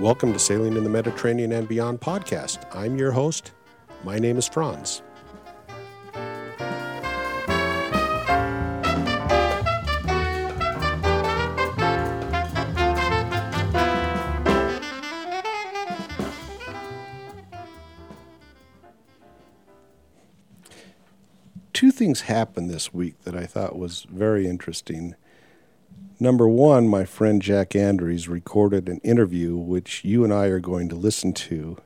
Welcome to Sailing in the Mediterranean and Beyond podcast. I'm your host. My name is Franz. Two things happened this week that I thought was very interesting. Number one, my friend Jack Andrews recorded an interview which you and I are going to listen to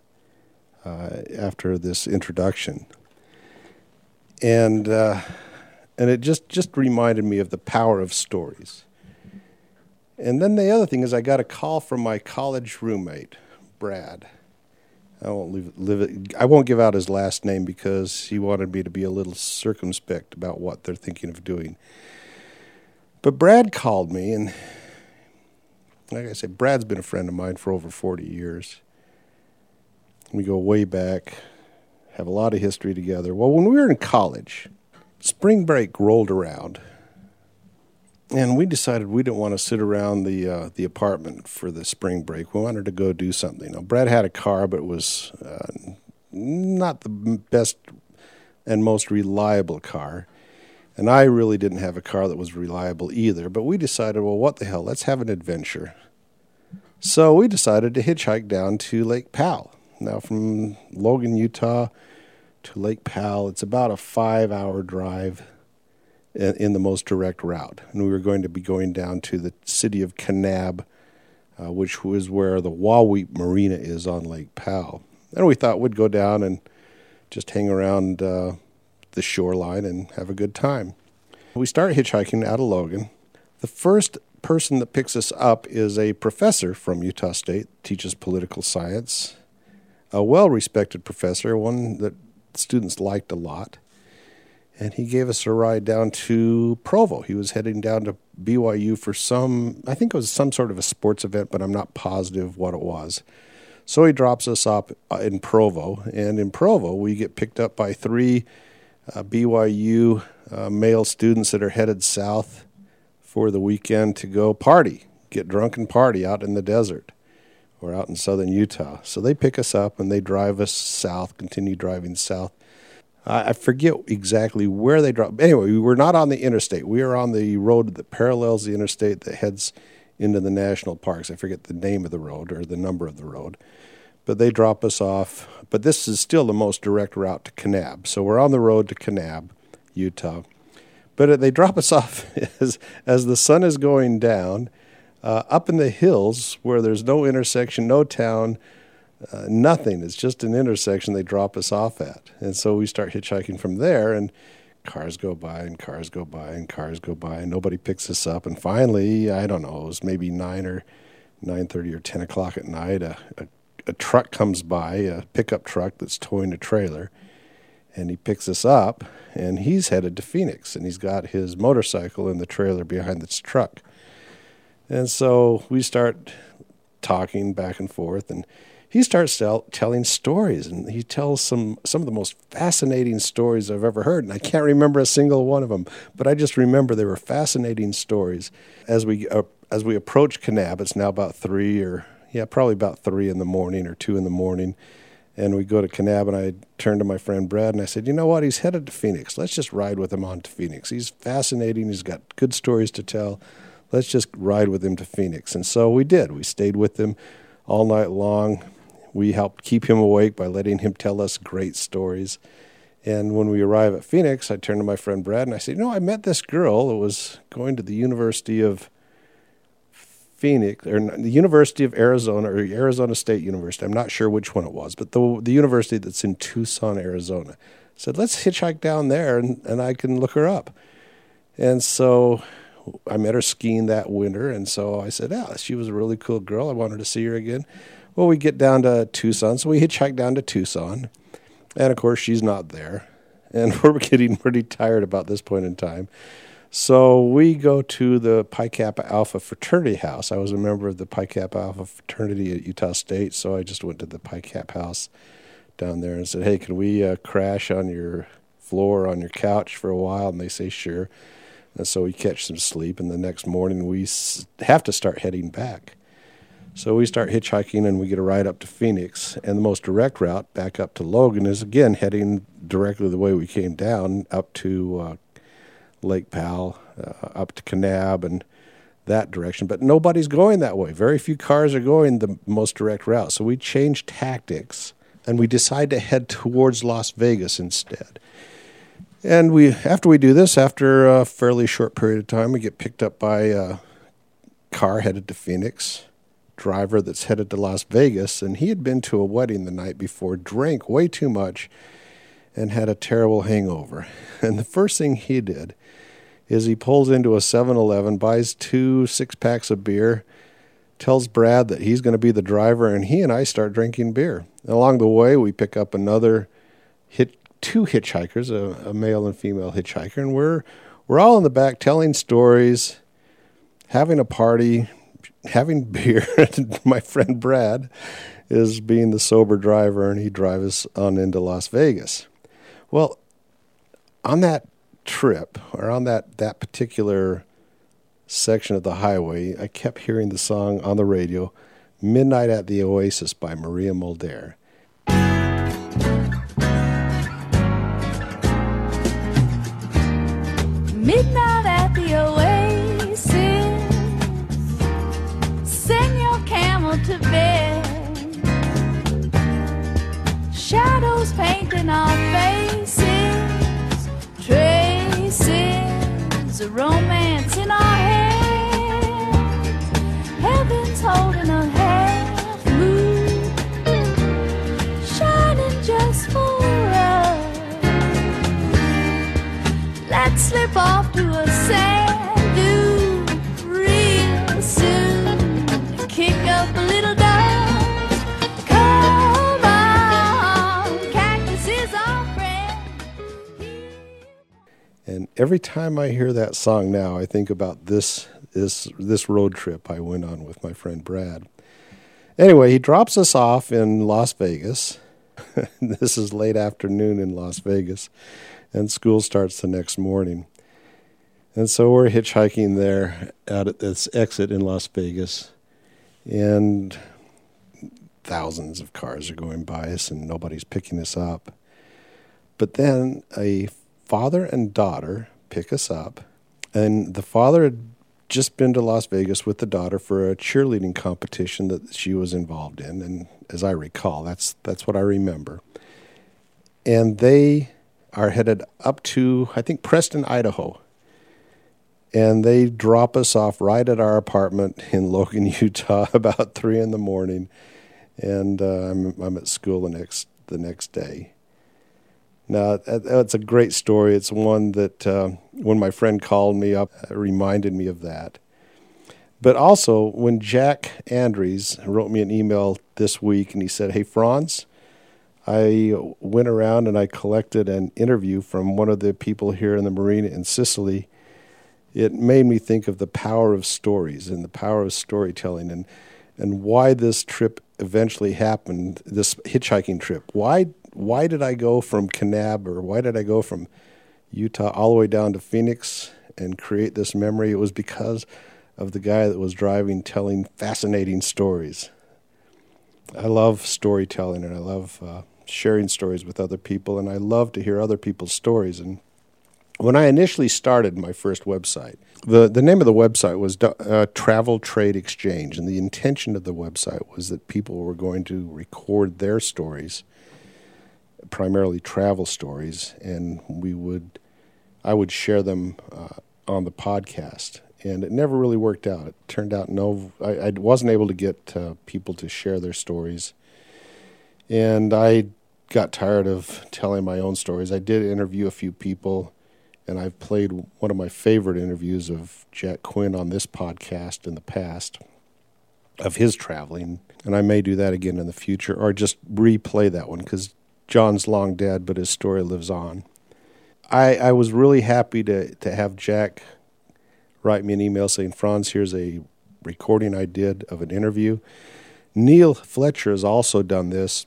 uh, after this introduction, and uh, and it just just reminded me of the power of stories. And then the other thing is, I got a call from my college roommate, Brad. I won't leave, live it, I won't give out his last name because he wanted me to be a little circumspect about what they're thinking of doing. But Brad called me, and like I said, Brad's been a friend of mine for over 40 years. We go way back, have a lot of history together. Well, when we were in college, spring break rolled around, and we decided we didn't want to sit around the uh, the apartment for the spring break. We wanted to go do something. Now, Brad had a car, but it was uh, not the best and most reliable car. And I really didn't have a car that was reliable either, but we decided, well, what the hell, let's have an adventure. So we decided to hitchhike down to Lake Powell. Now, from Logan, Utah to Lake Powell, it's about a five hour drive in, the most direct route. And we were going to be going down to the city of Kanab, uh, which was where the Wahweap Marina is on Lake Powell. And we thought we'd go down and just hang around. Uh, the shoreline and have a good time. We start hitchhiking out of Logan. The first person that picks us up is a professor from Utah State, teaches political science, a well respected professor, one that students liked a lot. And he gave us a ride down to Provo. He was heading down to BYU for some, I think it was some sort of a sports event, but I'm not positive what it was. So he drops us off uh, in Provo. And in Provo, we get picked up by three uh, BYU uh, male students that are headed south for the weekend to go party, get drunk and party out in the desert or out in southern Utah. So they pick us up and they drive us south, continue driving south. I forget exactly where they drop. Anyway, we were not on the interstate. We are on the road that parallels the interstate that heads into the national parks. I forget the name of the road or the number of the road but they drop us off. But this is still the most direct route to Kanab. So we're on the road to Kanab, Utah. But they drop us off as, as the sun is going down uh, up in the hills where there's no intersection, no town, uh, nothing. It's just an intersection they drop us off at. And so we start hitchhiking from there, and cars go by, and cars go by, and cars go by, and nobody picks us up. And finally, I don't know, it was maybe 9 or 9.30 or 10 o'clock at night, a, a a truck comes by, a pickup truck that's towing a trailer, and he picks us up, and he's headed to Phoenix, and he's got his motorcycle in the trailer behind this truck. And so we start talking back and forth, and he starts tell, telling stories, and he tells some some of the most fascinating stories I've ever heard. And I can't remember a single one of them, but I just remember they were fascinating stories. As we uh, as we approach Kanab, it's now about three or yeah, probably about three in the morning or two in the morning. And we go to Kanab, and I turned to my friend Brad and I said, You know what? He's headed to Phoenix. Let's just ride with him on to Phoenix. He's fascinating. He's got good stories to tell. Let's just ride with him to Phoenix. And so we did. We stayed with him all night long. We helped keep him awake by letting him tell us great stories. And when we arrive at Phoenix, I turned to my friend Brad and I said, You know, I met this girl that was going to the University of Phoenix or the University of Arizona or Arizona State University. I'm not sure which one it was, but the the university that's in Tucson, Arizona. Said let's hitchhike down there and, and I can look her up. And so I met her skiing that winter, and so I said, "Yeah, she was a really cool girl. I wanted to see her again." Well, we get down to Tucson, so we hitchhike down to Tucson, and of course she's not there, and we're getting pretty tired about this point in time. So we go to the Pi Kappa Alpha fraternity house. I was a member of the Pi Kappa Alpha fraternity at Utah State, so I just went to the Pi Kappa house down there and said, "Hey, can we uh, crash on your floor on your couch for a while?" And they say, "Sure." And so we catch some sleep, and the next morning we have to start heading back. So we start hitchhiking and we get a ride up to Phoenix. And the most direct route back up to Logan is again heading directly the way we came down up to uh, Lake Powell, uh, up to Kanab, and that direction. But nobody's going that way. Very few cars are going the most direct route. So we change tactics and we decide to head towards Las Vegas instead. And we, after we do this, after a fairly short period of time, we get picked up by a car headed to Phoenix driver that's headed to Las Vegas, and he had been to a wedding the night before, drank way too much, and had a terrible hangover. And the first thing he did is he pulls into a 7 Eleven, buys two six packs of beer, tells Brad that he's going to be the driver, and he and I start drinking beer. And along the way, we pick up another hit, two hitchhikers, a, a male and female hitchhiker, and we're we're all in the back telling stories, having a party, having beer. My friend Brad is being the sober driver, and he drives us on into Las Vegas. Well, on that trip or on that that particular section of the highway, I kept hearing the song on the radio, "Midnight at the Oasis" by Maria Muldaur. Midnight at the Oasis. Send your camel to bed. Shadows painting our Of romance in our hands. Heaven's holding a half moon. Shining just for us. Let's slip off to a sand every time I hear that song now, I think about this this this road trip I went on with my friend Brad. Anyway, he drops us off in Las Vegas. this is late afternoon in Las Vegas, and school starts the next morning. And so we're hitchhiking there at this exit in Las Vegas, and thousands of cars are going by us, and nobody's picking us up. But then a father and daughter pick us up, and the father had just been to Las Vegas with the daughter for a cheerleading competition that she was involved in, and as I recall, that's that's what I remember. And they are headed up to I think Preston, Idaho. And they drop us off right at our apartment in Logan, Utah, about three in the morning, and uh, I'm I'm at school the next the next day. Now, that's a great story. It's one that uh, when my friend called me up, uh, reminded me of that. But also, when Jack Andrews wrote me an email this week and he said, Hey, Franz, I went around and I collected an interview from one of the people here in the marina in Sicily. It made me think of the power of stories and the power of storytelling and, and why this trip eventually happened, this hitchhiking trip. Why why did I go from Kanab or why did I go from Utah all the way down to Phoenix and create this memory? It was because of the guy that was driving, telling fascinating stories. I love storytelling and I love uh, sharing stories with other people, and I love to hear other people's stories. And when I initially started my first website, the, the name of the website was uh, Travel Trade Exchange, and the intention of the website was that people were going to record their stories primarily travel stories, and we would, I would share them uh, on the podcast. And it never really worked out. It turned out no, I, I wasn't able to get uh, people to share their stories, and I got tired of telling my own stories. I did interview a few people, and I've played one of my favorite interviews of Jack Quinn on this podcast in the past of his traveling, and I may do that again in the future, or just replay that one because John's long dead, but his story lives on. I, I was really happy to, to have Jack write me an email saying, Franz, here's a recording I did of an interview. Neil Fletcher has also done this,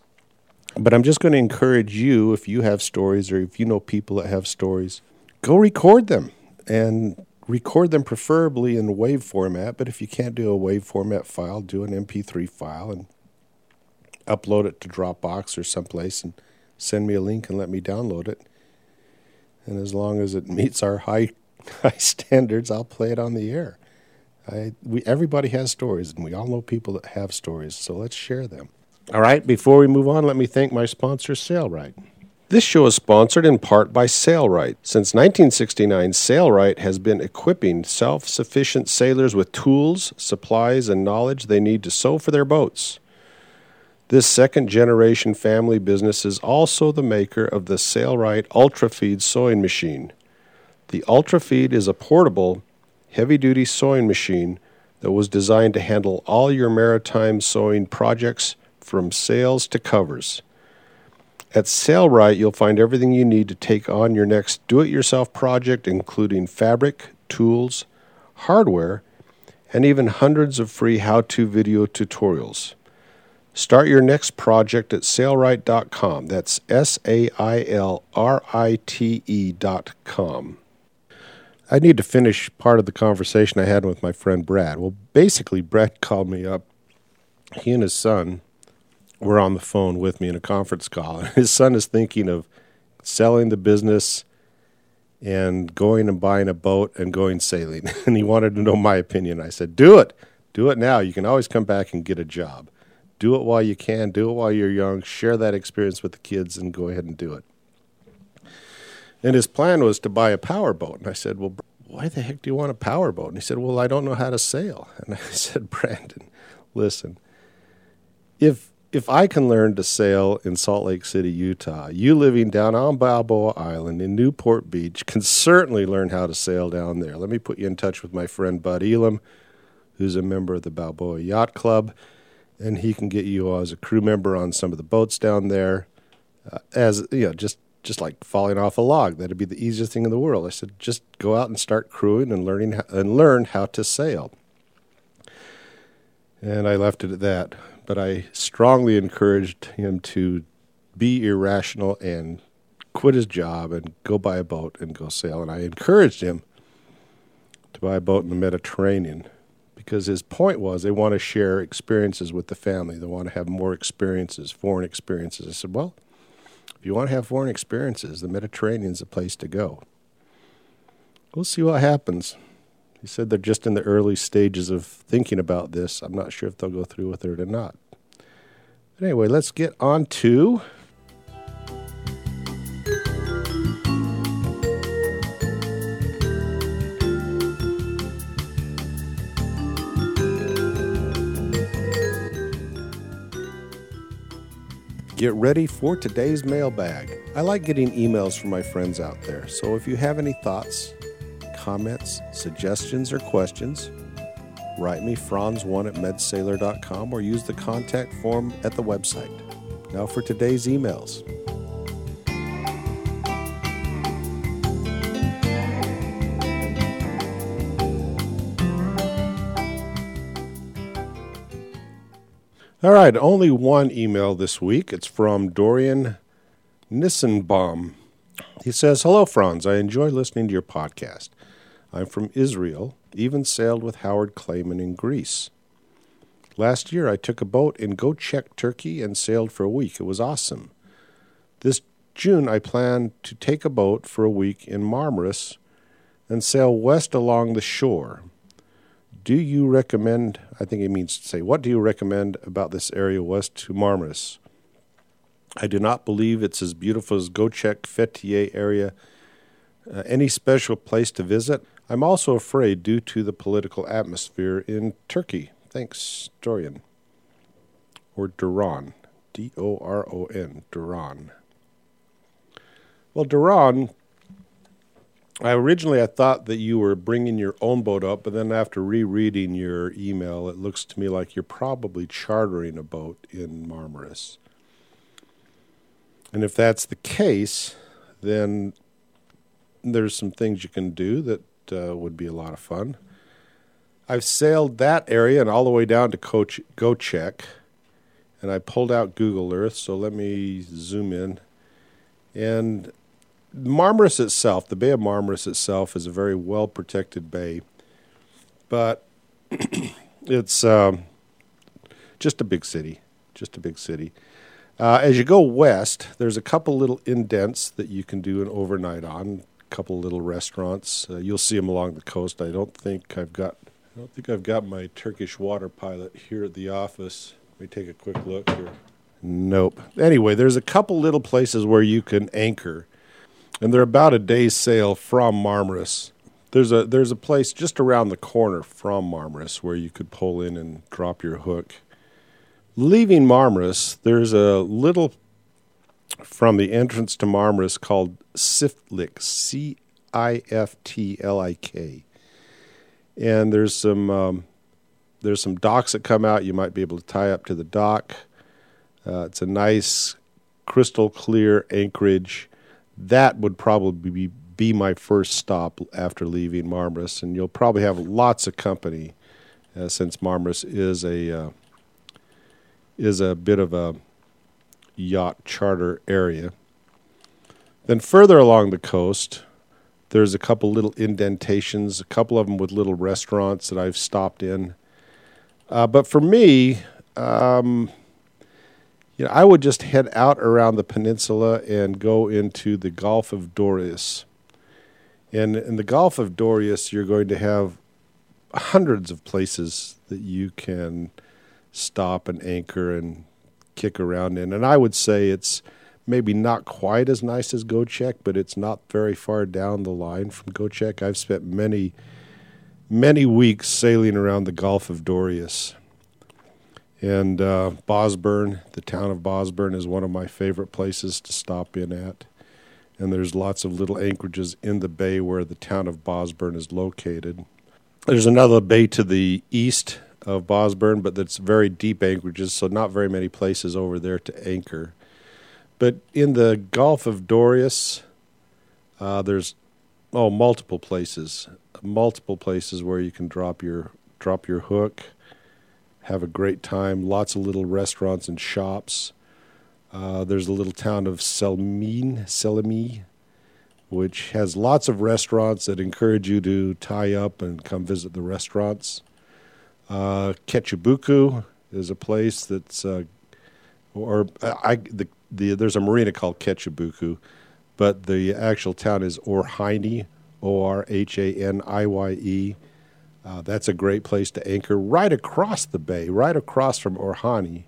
but I'm just going to encourage you, if you have stories or if you know people that have stories, go record them and record them preferably in wave format, but if you can't do a wave format file, do an MP3 file and upload it to Dropbox or someplace and send me a link and let me download it. And as long as it meets our high high standards, I'll play it on the air. I, we, everybody has stories, and we all know people that have stories, so let's share them. All right, before we move on, let me thank my sponsor, Sailrite. This show is sponsored in part by Sailrite. Since 1969, Sailrite has been equipping self sufficient sailors with tools, supplies, and knowledge they need to sew for their boats. This second generation family business is also the maker of the Sailrite UltraFeed sewing machine. The UltraFeed is a portable, heavy duty sewing machine that was designed to handle all your maritime sewing projects from sails to covers. At Sailrite, you'll find everything you need to take on your next do it yourself project, including fabric, tools, hardware, and even hundreds of free how to video tutorials. Start your next project at sailrite.com. That's S A I L R I T E.com. I need to finish part of the conversation I had with my friend Brad. Well, basically, Brad called me up. He and his son were on the phone with me in a conference call. His son is thinking of selling the business and going and buying a boat and going sailing. And he wanted to know my opinion. I said, Do it. Do it now. You can always come back and get a job. Do it while you can. Do it while you're young. Share that experience with the kids and go ahead and do it. And his plan was to buy a power boat. And I said, Well, why the heck do you want a power boat? And he said, Well, I don't know how to sail. And I said, Brandon, listen, if if I can learn to sail in Salt Lake City, Utah, you living down on Balboa Island in Newport Beach can certainly learn how to sail down there. Let me put you in touch with my friend Bud Elam, who's a member of the Balboa Yacht Club, and he can get you as a crew member on some of the boats down there. Uh, as you know, just just like falling off a log, that'd be the easiest thing in the world. I said, just go out and start crewing and learning how, and learn how to sail. And I left it at that but I strongly encouraged him to be irrational and quit his job and go buy a boat and go sail. And I encouraged him to buy a boat in the Mediterranean because his point was they want to share experiences with the family. They want to have more experiences, foreign experiences. I said, well, if you want to have foreign experiences, the Mediterranean's a place to go. We'll see what happens. He said they're just in the early stages of thinking about this. I'm not sure if they'll go through with it or not. But anyway, let's get on to. Get ready for today's mailbag. I like getting emails from my friends out there, so if you have any thoughts, comments, suggestions, or questions, write me franz1 at medsailor.com or use the contact form at the website. Now for today's emails. All right, only one email this week. It's from Dorian Nissenbaum. He says, Hello, Franz. I enjoy listening to your podcast. I'm from Israel, even sailed with Howard Clayman in Greece. Last year, I took a boat in Göcek, Turkey, and sailed for a week. It was awesome. This June, I plan to take a boat for a week in Marmaris and sail west along the shore. Do you recommend, I think he means to say, what do you recommend about this area west to Marmaris? I do not believe it's as beautiful as Göcek, Fethiye area. Uh, any special place to visit? I'm also afraid due to the political atmosphere in Turkey. Thanks, Dorian. Or Doron. D O R O N. Doron. Well, Doron, I originally I thought that you were bringing your own boat up, but then after rereading your email, it looks to me like you're probably chartering a boat in Marmaris. And if that's the case, then there's some things you can do that uh, would be a lot of fun. I've sailed that area and all the way down to Coach Göcek, and I pulled out Google Earth. So let me zoom in. And Marmaris itself, the Bay of Marmaris itself, is a very well protected bay, but it's um, just a big city. Just a big city. Uh, as you go west, there's a couple little indents that you can do an overnight on. A couple little restaurants. Uh, you'll see them along the coast. I don't think I've got. I don't think I've got my Turkish water pilot here at the office. Let me take a quick look here. Nope. Anyway, there's a couple little places where you can anchor, and they're about a day's sail from Marmaris. There's a there's a place just around the corner from Marmaris where you could pull in and drop your hook. Leaving Marmaris, there's a little from the entrance to Marmaris called Ciftlik, C I F T L I K, and there's some um, there's some docks that come out. You might be able to tie up to the dock. Uh, it's a nice, crystal clear anchorage. That would probably be, be my first stop after leaving Marmaris, and you'll probably have lots of company uh, since Marmaris is a uh, is a bit of a yacht charter area. Then further along the coast, there's a couple little indentations, a couple of them with little restaurants that I've stopped in. Uh, but for me, um, you know, I would just head out around the peninsula and go into the Gulf of Dorias. And in the Gulf of Dorias, you're going to have hundreds of places that you can stop and anchor and kick around in. And I would say it's maybe not quite as nice as Göcek, but it's not very far down the line from Göcek. I've spent many, many weeks sailing around the Gulf of Dorias. And uh, Bozburun, the town of Bozburun, is one of my favorite places to stop in at. And there's lots of little anchorages in the bay where the town of Bozburun is located. There's another bay to the east of Bozburun, but that's very deep anchorages, so not very many places over there to anchor. But in the Gulf of Dorias, uh, there's oh multiple places, multiple places where you can drop your drop your hook have a great time. Lots of little restaurants and shops. Uh, there's a little town of Selmin, Selimi, which has lots of restaurants that encourage you to tie up and come visit the restaurants. Uh, Keçibükü is a place that's, uh, or I, the, the, there's a marina called Keçibükü, but the actual town is Orhaniye, O R H A N I Y E. Uh, that's a great place to anchor right across the bay, right across from Orhani.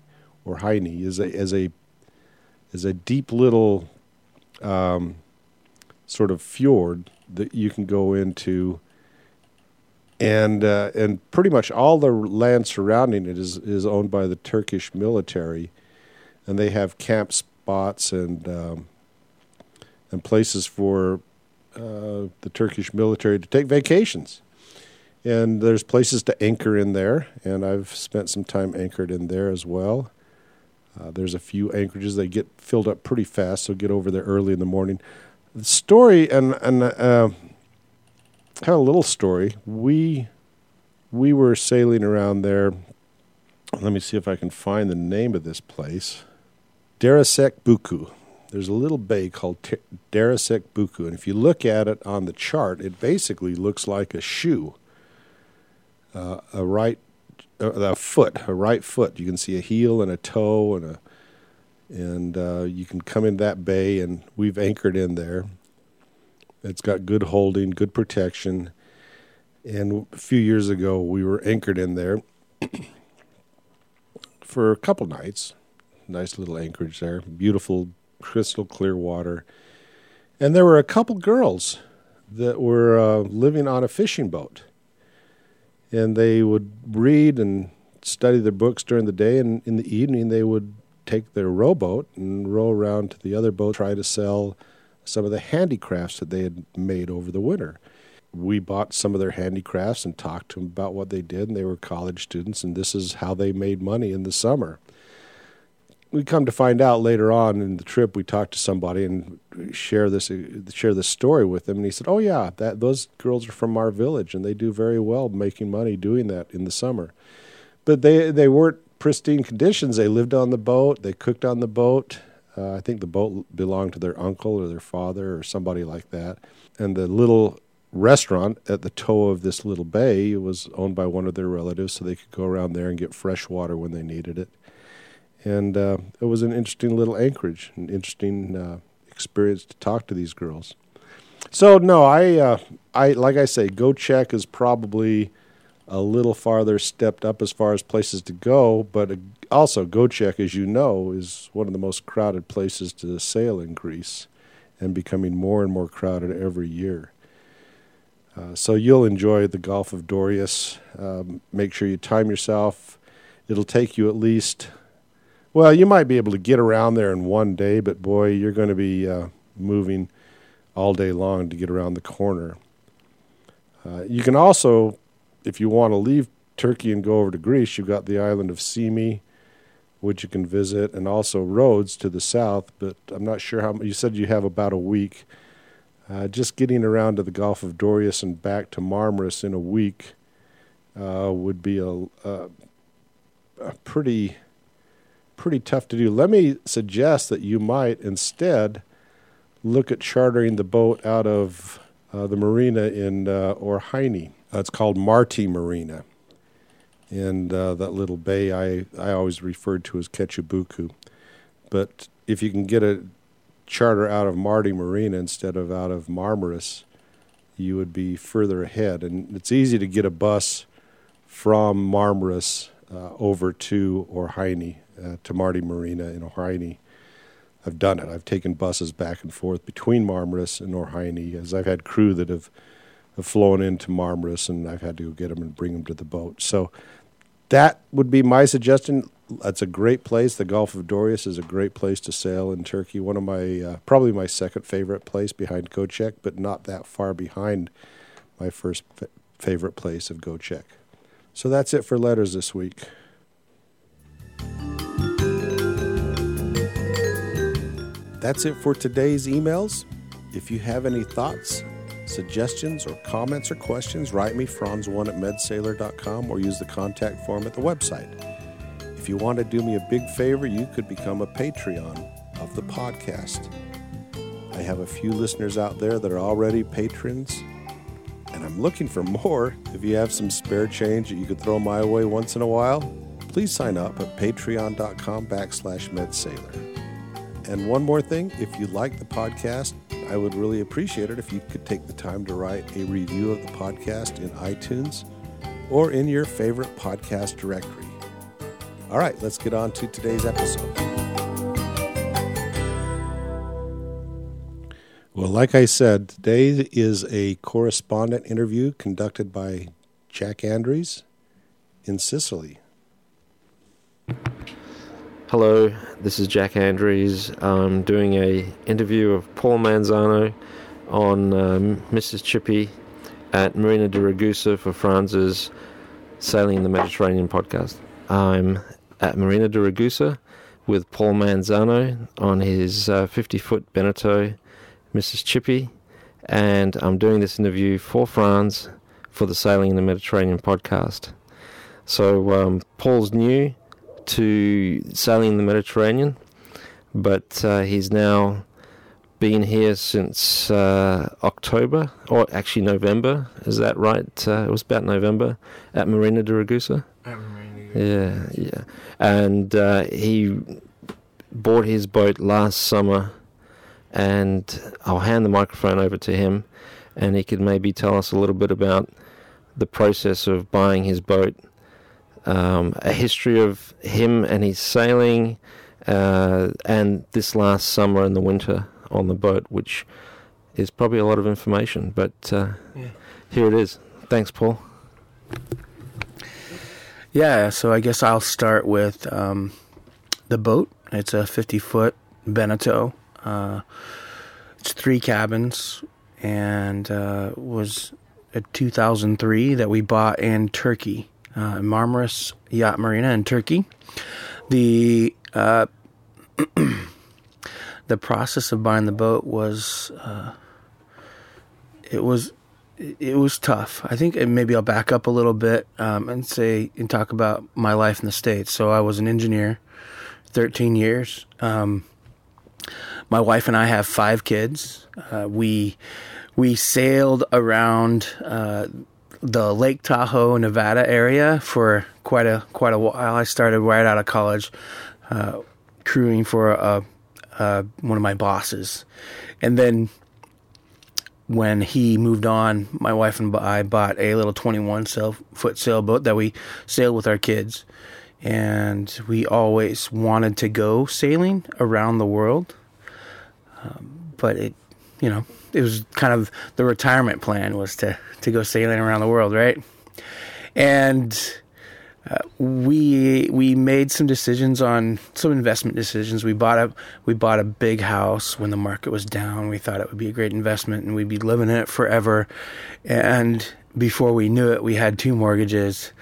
Orhani is a is a is a deep little um, sort of fjord that you can go into, and uh, and pretty much all the land surrounding it is is owned by the Turkish military, and they have camp spots and um, and places for uh, the Turkish military to take vacations and there's places to anchor in there, and I've spent some time anchored in there as well. Uh, there's a few anchorages that get filled up pretty fast, so get over there early in the morning. The story and and uh, kind of a little story. We we were sailing around there. Let me see if I can find the name of this place. Darasek Buku. There's a little bay called T- Darasek Buku, and if you look at it on the chart, it basically looks like a shoe uh, a right uh, a foot, a right foot. You can see a heel and a toe and a and uh, you can come in that bay and we've anchored in there. It's got good holding, good protection. And a few years ago, we were anchored in there for a couple nights. Nice little anchorage there, beautiful, crystal clear water. And there were a couple girls that were uh, living on a fishing boat and they would read and study their books during the day, and in the evening they would take their rowboat and row around to the other boat, try to sell some of the handicrafts that they had made over the winter. We bought some of their handicrafts and talked to them about what they did, and they were college students, and this is how they made money in the summer we come to find out later on in the trip, we talked to somebody and share this share this story with them, and he said, "Oh yeah, that those girls are from our village, and they do very well making money doing that in the summer." But they they weren't pristine conditions. They lived on the boat, they cooked on the boat, Uh, I think the boat belonged to their uncle or their father or somebody like that. And the little restaurant at the toe of this little bay was owned by one of their relatives, so they could go around there and get fresh water when they needed it. And uh, it was an interesting little anchorage, an interesting uh, experience to talk to these girls. So no, I, uh, I like I say, Göcek is probably a little farther stepped up as far as places to go, but also Göcek, as you know, is one of the most crowded places to sail in Greece, and becoming more and more crowded every year. Uh, so you'll enjoy the Gulf of Dorias. Um, make sure you time yourself. It'll take you at least, well, you might be able to get around there in one day, but boy, you're going to be uh, moving all day long to get around the corner. Uh, you can also, if you want to leave Turkey and go over to Greece, you've got the island of Symi, which you can visit, and also Rhodes to the south. But I'm not sure how. You said you have about a week. Uh, just getting around to the Gulf of Dorias and back to Marmaris in a week uh, would be a, a, a pretty pretty tough to do. Let me suggest that you might instead look at chartering the boat out of uh, the marina in uh, Orhaini. Uh, it's called Marti Marina. And uh, that little bay I, I always referred to as Keçibükü. But if you can get a charter out of Marti Marina instead of out of Marmaris, you would be further ahead. And it's easy to get a bus from Marmaris uh, over to Orhaini, uh, to Marti Marina in Orhaini. I've done it. I've taken buses back and forth between Marmaris and Orhaini, as I've had crew that have, have flown into Marmaris, and I've had to go get them and bring them to the boat. So that would be my suggestion. That's a great place. The Gulf of Dorias is a great place to sail in Turkey. One of my, uh, probably my second favorite place behind Göcek, but not that far behind my first favorite place of Göcek. So that's it for letters this week. That's it for today's emails. If you have any thoughts, suggestions, or comments or questions, write me franz1 at medsailor.com or use the contact form at the website. If you want to do me a big favor, you could become a Patreon of the podcast. I have a few listeners out there that are already patrons, and I'm looking for more. If you have some spare change that you could throw my way once in a while, please sign up at patreon.com backslash medsailor. And one more thing, if you like the podcast, I would really appreciate it if you could take the time to write a review of the podcast in iTunes or in your favorite podcast directory. All right, let's get on to today's episode. Well, like I said, today is a correspondent interview conducted by Jack Andrews in Sicily. Hello, this is Jack Andrews. I'm doing a interview of Paul Manzano on um, Mrs. Chippy at Marina di Ragusa for Franz's Sailing in the Mediterranean podcast. I'm at Marina di Ragusa with Paul Manzano on his 50 uh, foot Beneteau Mrs. Chippy, and I'm doing this interview for Franz for the Sailing in the Mediterranean podcast. So, um, Paul's new to sailing the Mediterranean, but uh, he's now been here since uh, October, or actually November. Is that right? Uh, it was about November at Marina di Ragusa. At Marina. Yeah, yeah. And uh, he bought his boat last summer, and I'll hand the microphone over to him, and he could maybe tell us a little bit about the process of buying his boat um, a history of him and his sailing, uh, and this last summer and the winter on the boat, which is probably a lot of information. But uh, Yeah. here it is. Thanks, Paul. Yeah, so I guess I'll start with um, the boat. It's a 50 foot Beneteau. Uh, it's three cabins and uh, was a 2003 that we bought in Turkey, uh, Marmaris Yacht Marina in Turkey. The uh, the process of buying the boat was uh, it was it was tough. I think maybe I'll back up a little bit um, and say and talk about my life in the states. So I was an engineer, thirteen years. Um, my wife and I have five kids. Uh, we we sailed around uh, the Lake Tahoe, Nevada area for quite a quite a while. I started right out of college, uh, crewing for a, a, one of my bosses, and then when he moved on, my wife and I bought a little 21 sail, foot sailboat that we sailed with our kids. And we always wanted to go sailing around the world. Um, but it, you know, it was kind of the retirement plan was to, to go sailing around the world, right? And uh, we we made some decisions on some investment decisions. We bought a we bought a big house when the market was down. We thought it would be a great investment and we'd be living in it forever. And before we knew it, we had two mortgages,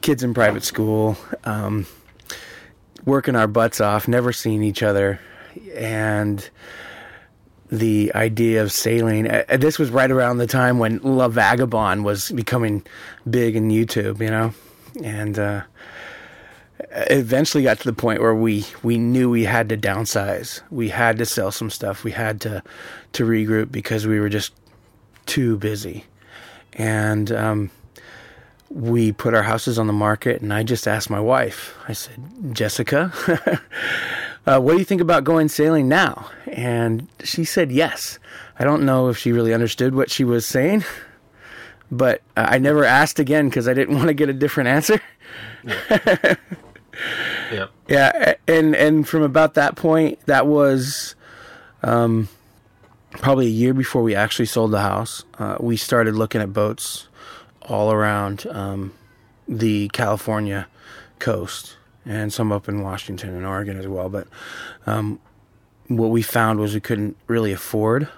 kids in private school, um, working our butts off, never seeing each other, and the idea of sailing. Uh, this was right around the time when La Vagabonde was becoming big in YouTube, you know and uh, eventually got to the point where we we knew we had to downsize. We had to sell some stuff. We had to to regroup because we were just too busy, and um, we put our houses on the market. And I just asked my wife. I said, Jessica. uh, what do you think about going sailing now? And she said yes. I don't know if she really understood what she was saying, but I never asked again because I didn't want to get a different answer. Yeah. yeah. Yeah, and and from about that point, that was um, probably a year before we actually sold the house. Uh, we started looking at boats all around um, the California coast and some up in Washington and Oregon as well. But um, what we found was we couldn't really afford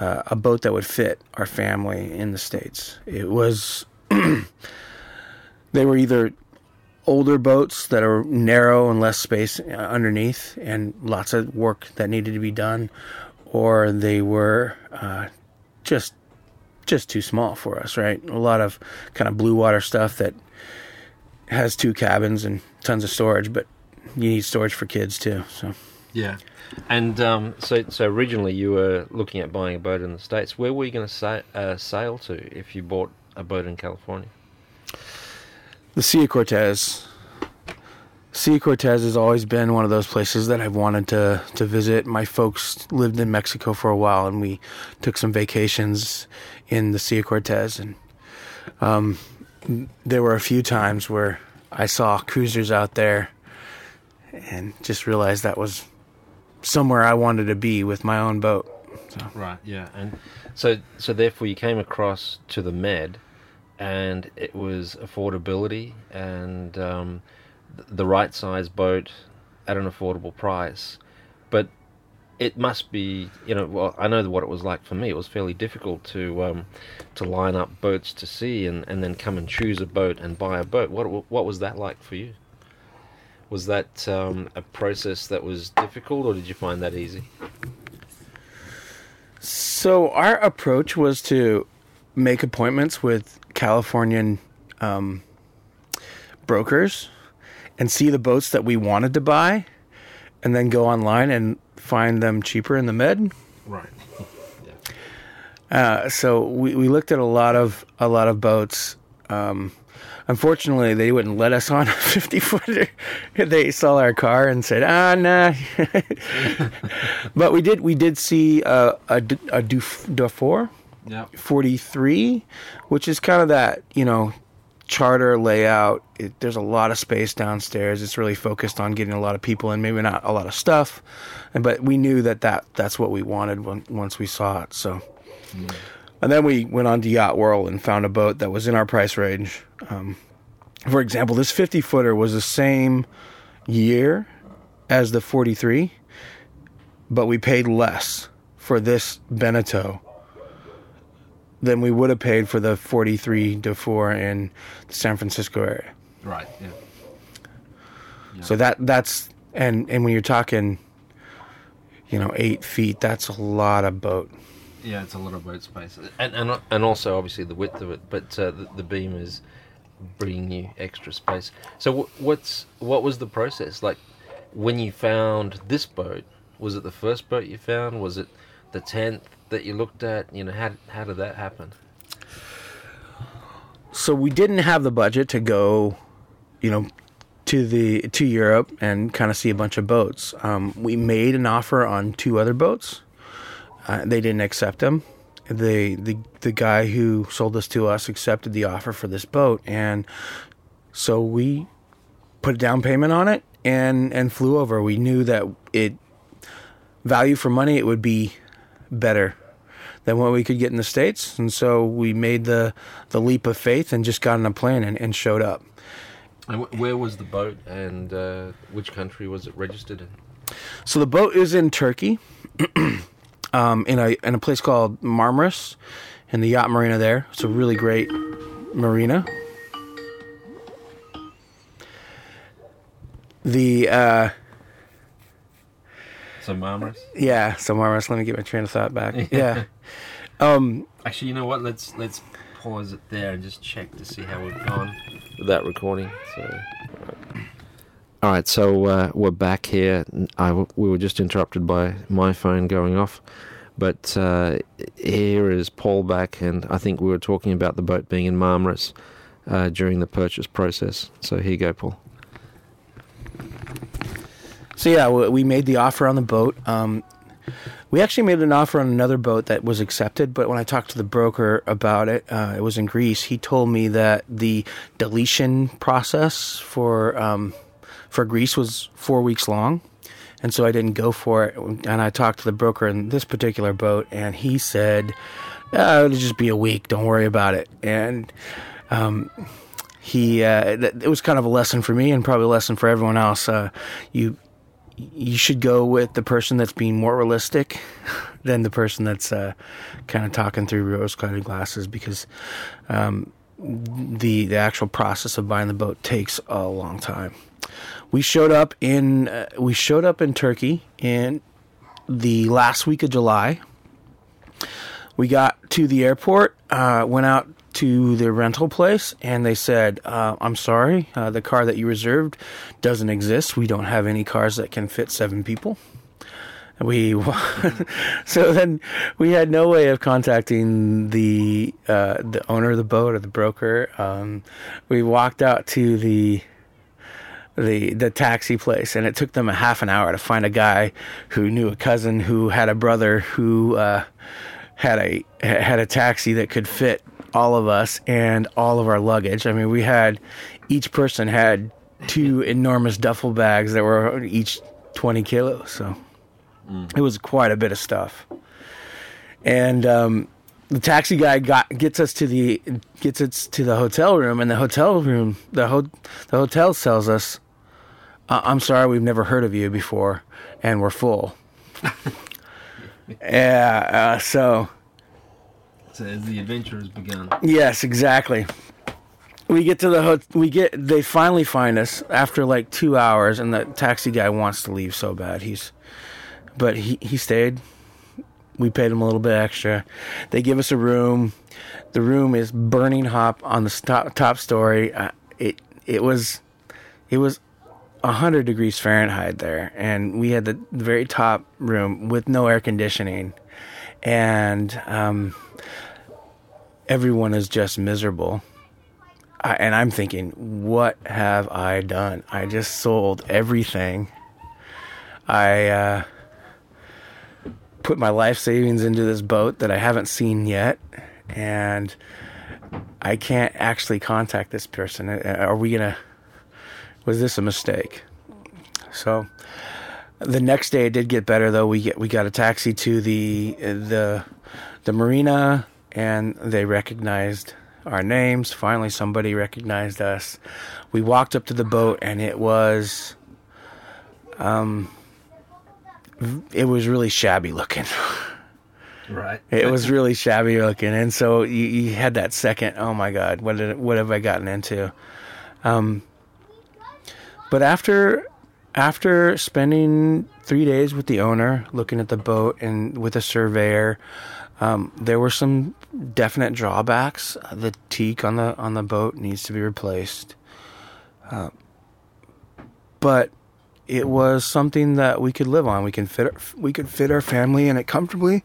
uh, a boat that would fit our family in the states. It was they were either older boats that are narrow and less space uh, underneath and lots of work that needed to be done, or they were uh, just just too small for us. Right, a lot of kind of blue water stuff that has two cabins and tons of storage, but you need storage for kids too. So yeah. And um, so, so originally you were looking at buying a boat in the states. Where were you going to sa- uh, sail to if you bought a boat in California? The Sea of Cortez. Sea of Cortez has always been one of those places that I've wanted to to visit. My folks lived in Mexico for a while, and we took some vacations in the Sea of Cortez. And um, there were a few times where I saw cruisers out there, and just realized that was somewhere I wanted to be with my own boat. So. Right. Yeah. And so, so therefore, you came across to the Med, and it was affordability and um, the right size boat at an affordable price. But it must be, you know, well, I know what it was like for me. It was fairly difficult to um, to line up boats to see and, and then come and choose a boat and buy a boat. What what was that like for you? Was that um, a process that was difficult, or did you find that easy? So our approach was to make appointments with Californian um, brokers and see the boats that we wanted to buy, and then go online and find them cheaper in the med. Right. Uh, so we, we looked at a lot of a lot of boats. Um, unfortunately, they wouldn't let us on a 50 footer. they saw our car and said, "Ah, nah." but we did we did see a a, a Dufour Yeah. 43, which is kind of that you know charter layout. It, there's a lot of space downstairs. It's really focused on getting a lot of people and maybe not a lot of stuff, and but we knew that, that that's what we wanted when, once we saw it. So, and then we went on to Yacht World and found a boat that was in our price range. Um, for example, this 50 footer was the same year as the 43, but we paid less for this Beneteau than we would have paid for the 43 to 4 in the San Francisco area. Right. Yeah. So that that's and and when you're talking, you know, eight feet, that's a lot of boat. Yeah, it's a lot of boat space, and and and also obviously the width of it, but uh, the, the beam is bringing you extra space. So wh- what's what was the process like when you found this boat? was it the first boat you found? Was it the tenth that you looked at? You know, how how did that happen? so we didn't have the budget to go, you know, to the to Europe and kind of see a bunch of boats. Um, we made an offer on two other boats. Uh, they didn't accept them. The the the guy who sold this to us accepted the offer for this boat, and so we put a down payment on it and and flew over. We knew that it value for money it would be better than what we could get in the states, and so we made the the leap of faith and just got on a plane and, and showed up. And wh- where was the boat, and uh, which country was it registered in? So the boat is in Turkey, um, in a in a place called Marmaris, in the yacht marina there. It's a really great marina. The uh, So Marmaris. yeah, so Marmaris. Let me get my train of thought back. Yeah, um, Actually, you know what? Let's let's pause it there and just check to see how we've gone with that recording. So, all right. So uh, we're back here. I w we were just interrupted by my phone going off, but uh, here is Paul back, and I think we were talking about the boat being in Marmaris uh, during the purchase process. So here you go, Paul. So yeah, we made the offer on the boat. Um, we actually made an offer on another boat that was accepted, but when I talked to the broker about it, uh, it was in Greece. He told me that the deletion process for um, for Greece was four weeks long, and so I didn't go for it. And I talked to the broker in this particular boat, and he said, uh, "It'll just be a week. Don't worry about it." And um, he uh, it was kind of a lesson for me, and probably a lesson for everyone else. Uh, you you should go with the person that's being more realistic than the person that's uh, kind of talking through rose-colored glasses because um, the the actual process of buying the boat takes a long time. We showed up in uh, we showed up in Turkey in the last week of July. We got to the airport, uh, went out to the rental place, and they said, uh, "I'm sorry, uh, the car that you reserved doesn't exist. We don't have any cars that can fit seven people." We so then we had no way of contacting the uh, the owner of the boat or the broker. Um, we walked out to the the the taxi place, and it took them a half an hour to find a guy who knew a cousin who had a brother who uh, had a had a taxi that could fit all of us and all of our luggage. I mean, we had each person had two enormous duffel bags that were each twenty kilos, so it was quite a bit of stuff. And um, the taxi guy got gets us to the gets us to the hotel room, and the hotel room the ho- the hotel tells us, "I- "I'm sorry, we've never heard of you before, and we're full." yeah, uh, So as the adventure has begun. yes, exactly. We get to the ho- we get they finally find us after like two hours, and the taxi guy wants to leave so bad. He's, but he he stayed. We paid him a little bit extra. They give us a room. The room is burning hot on the top, top story. Uh, it it was it was hundred degrees Fahrenheit there, and we had the very top room with no air conditioning, and um, everyone is just miserable. I, and I'm thinking, what have I done? I just sold everything. I uh, put my life savings into this boat that I haven't seen yet, and I can't actually contact this person. Uh, Are we gonna? Was this a mistake? So the next day it did get better though. We get we got a taxi to the the the marina, and they recognized our names. Finally, somebody recognized us. We walked up to the boat, and it was um it was really shabby looking. Right. It was really shabby looking, and so you, you had that second. Oh my God, what did what have I gotten into? Um, but after after spending three days with the owner, looking at the boat, and with a surveyor, um, there were some definite drawbacks. The teak on the on the boat needs to be replaced, uh, but it was something that we could live on. We can fit we could fit our family in it comfortably.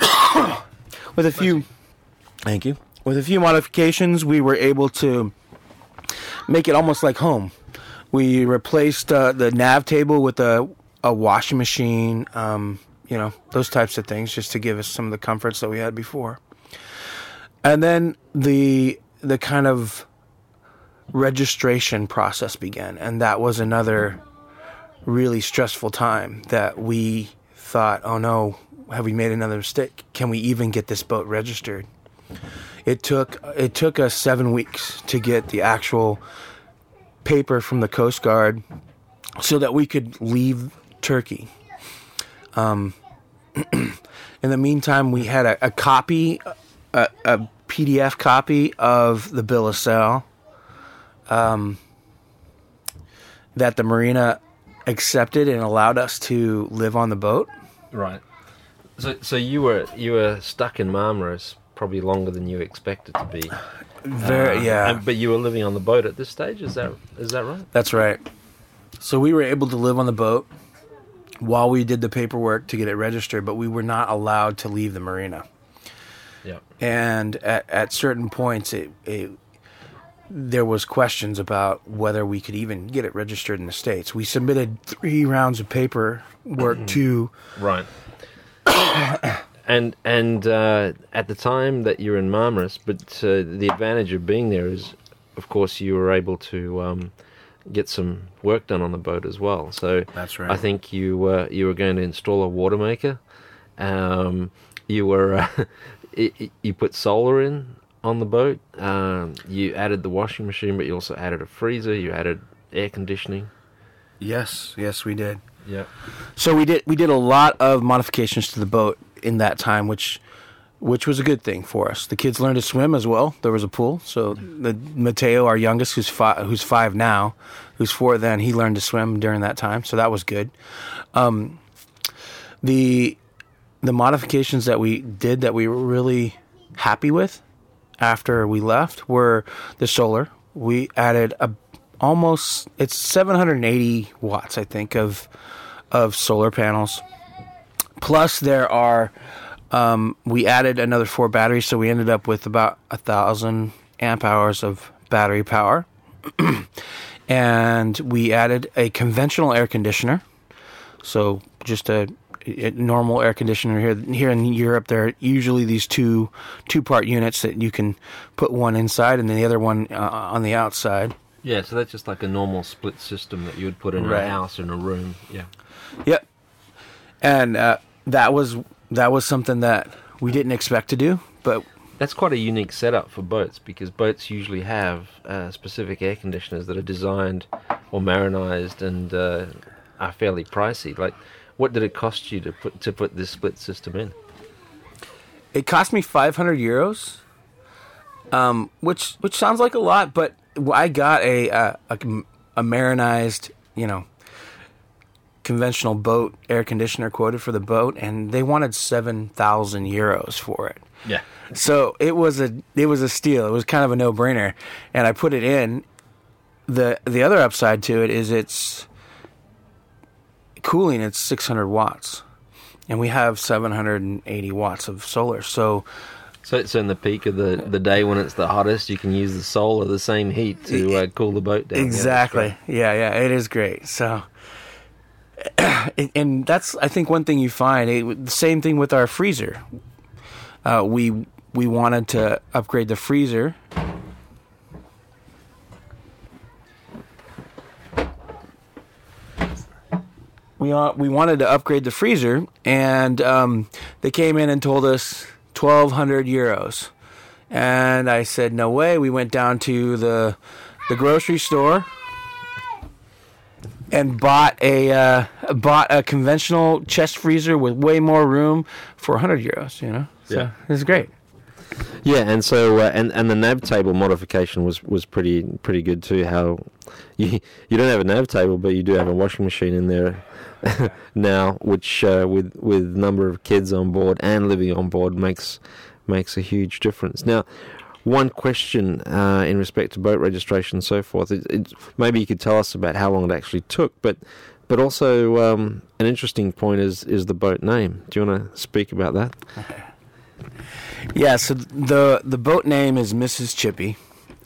With a few Thank you. With a few modifications, we were able to make it almost like home. We replaced uh, the nav table with a a washing machine, um, you know, those types of things just to give us some of the comforts that we had before. And then the the kind of registration process began, and that was another really stressful time that we thought, "Oh no, have we made another mistake? Can we even get this boat registered?" It took it took us 7 weeks to get the actual paper from the Coast Guard so that we could leave Turkey. Um, in the meantime, we had a, a copy, a, a PDF copy of the bill of sale um, that the marina accepted and allowed us to live on the boat. Right. So, so you were you were stuck in Marmaris probably longer than you expected to be. Very, Uh, yeah. and- but you were living on the boat at this stage. Is that is that right? That's right. So we were able to live on the boat while we did the paperwork to get it registered, but we were not allowed to leave the marina. Yeah. And at, at certain points, it, it there was questions about whether we could even get it registered in the states. We submitted three rounds of paperwork to Right. and and uh, at the time that you're in Marmaris, but uh, the advantage of being there is, of course, you were able to um, get some work done on the boat as well. So That's right. I think you uh, you were going to install a water maker. Um, you were uh, i- i- you put solar in on the boat. Um, you added the washing machine, but you also added a freezer. You added air conditioning. yes, yes, we did. Yeah. So we did we did a lot of modifications to the boat in that time, which which was a good thing for us. The kids learned to swim as well. There was a pool, so the Mateo, our youngest, who's five, who's five now, who's four then, he learned to swim during that time, so that was good. Um, the the modifications that we did that we were really happy with after we left were the solar. We added a almost it's 780 watts, I think, of of solar panels. Plus, there are um, we added another four batteries, so we ended up with about a thousand amp hours of battery power. and we added a conventional air conditioner, so just a, a normal air conditioner here. Here in Europe, there are usually these two two part units that you can put one inside and then the other one uh, on the outside. Yeah, so that's just like a normal split system that you would put in Right. a house in a room. Yeah. Yep. And uh, that was that was something that we didn't expect to do, but That's quite a unique setup for boats because boats usually have uh, specific air conditioners that are designed or marinized and uh, are fairly pricey. Like, what did it cost you to put to put this split system in? it cost me 500 euros, um, which which sounds like a lot, but I got a a, a, a marinized, you know, conventional boat air conditioner quoted for the boat, and they wanted seven thousand euros for it. Yeah. So it was a it was a steal. It was kind of a no brainer, and I put it in. the The other upside to it is it's cooling. It's six hundred watts, and we have seven hundred and eighty watts of solar. So So it's in the peak of the, the day when it's the hottest. You can use the solar, the same heat, to uh, cool the boat down. Exactly, yeah, yeah, it is great. So. and- that's, I think, one thing you find. It, the same thing with our freezer. Uh, we we wanted to upgrade the freezer we uh, we wanted to upgrade the freezer, and um, they came in and told us twelve hundred euros, and I said no way. We went down to the the grocery store and bought a uh, bought a conventional chest freezer with way more room for hundred euros. You know, so Yeah. it was great. Yeah, and so uh, and and the nav table modification was was pretty pretty good too. How you you don't have a nav table, but you do have a washing machine in there now, which uh, with with number of kids on board and living on board makes makes a huge difference. Now, one question uh, in respect to boat registration and so forth. It, it, maybe you could tell us about how long it actually took, but but also um, an interesting point is is the boat name. Do you want to speak about that? Yeah, so the the boat name is Mrs. Chippy,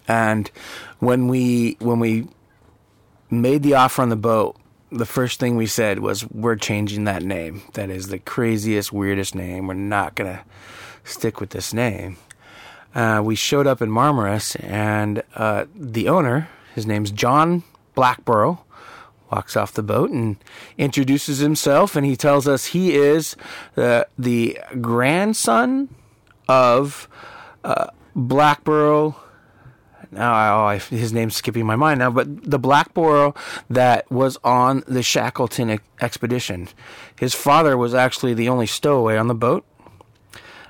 and when we when we made the offer on the boat, the first thing we said was we're changing that name. That is the craziest, weirdest name. We're not gonna stick with this name. Uh, we showed up in Marmaris, and uh, the owner, his name's John Blackborow, walks off the boat and introduces himself, and he tells us he is uh, the grandson of uh, Blackborow. Now, I, oh, his name's skipping my mind now, but the Blackborow that was on the Shackleton expedition. His father was actually the only stowaway on the boat,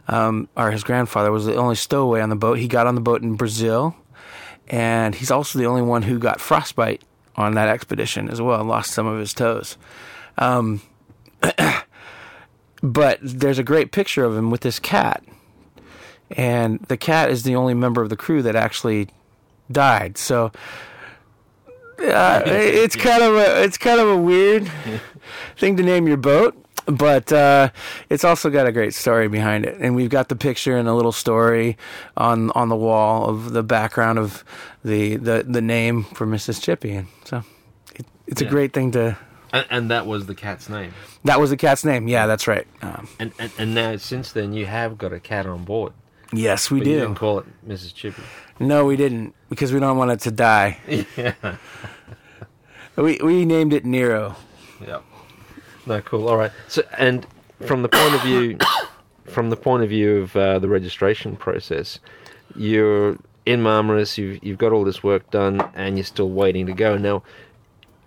um, or his grandfather was the only stowaway on the boat. He got on the boat in Brazil, and he's also the only one who got frostbite on that expedition as well, and lost some of his toes. Um, but there's a great picture of him with this cat, and the cat is the only member of the crew that actually died. So. Uh, it's kind of a it's kind of a weird thing to name your boat, but uh, it's also got a great story behind it. And we've got the picture and a little story on on the wall of the background of the the, the name for Mrs. Chippy. And so it, it's a great thing to. And, and that was the cat's name. That was the cat's name. Yeah, that's right. Um, And, and and now since then you have got a cat on board. yes, we but you do. didn't call it Mrs. Chippy. No, we didn't because we don't want it to die. yeah. We we named it Nero. Yeah. No, cool. All right. So, and from the point of view, from the point of view of uh, the registration process, you're in Marmaris. You've you've got all this work done, and you're still waiting to go. Now,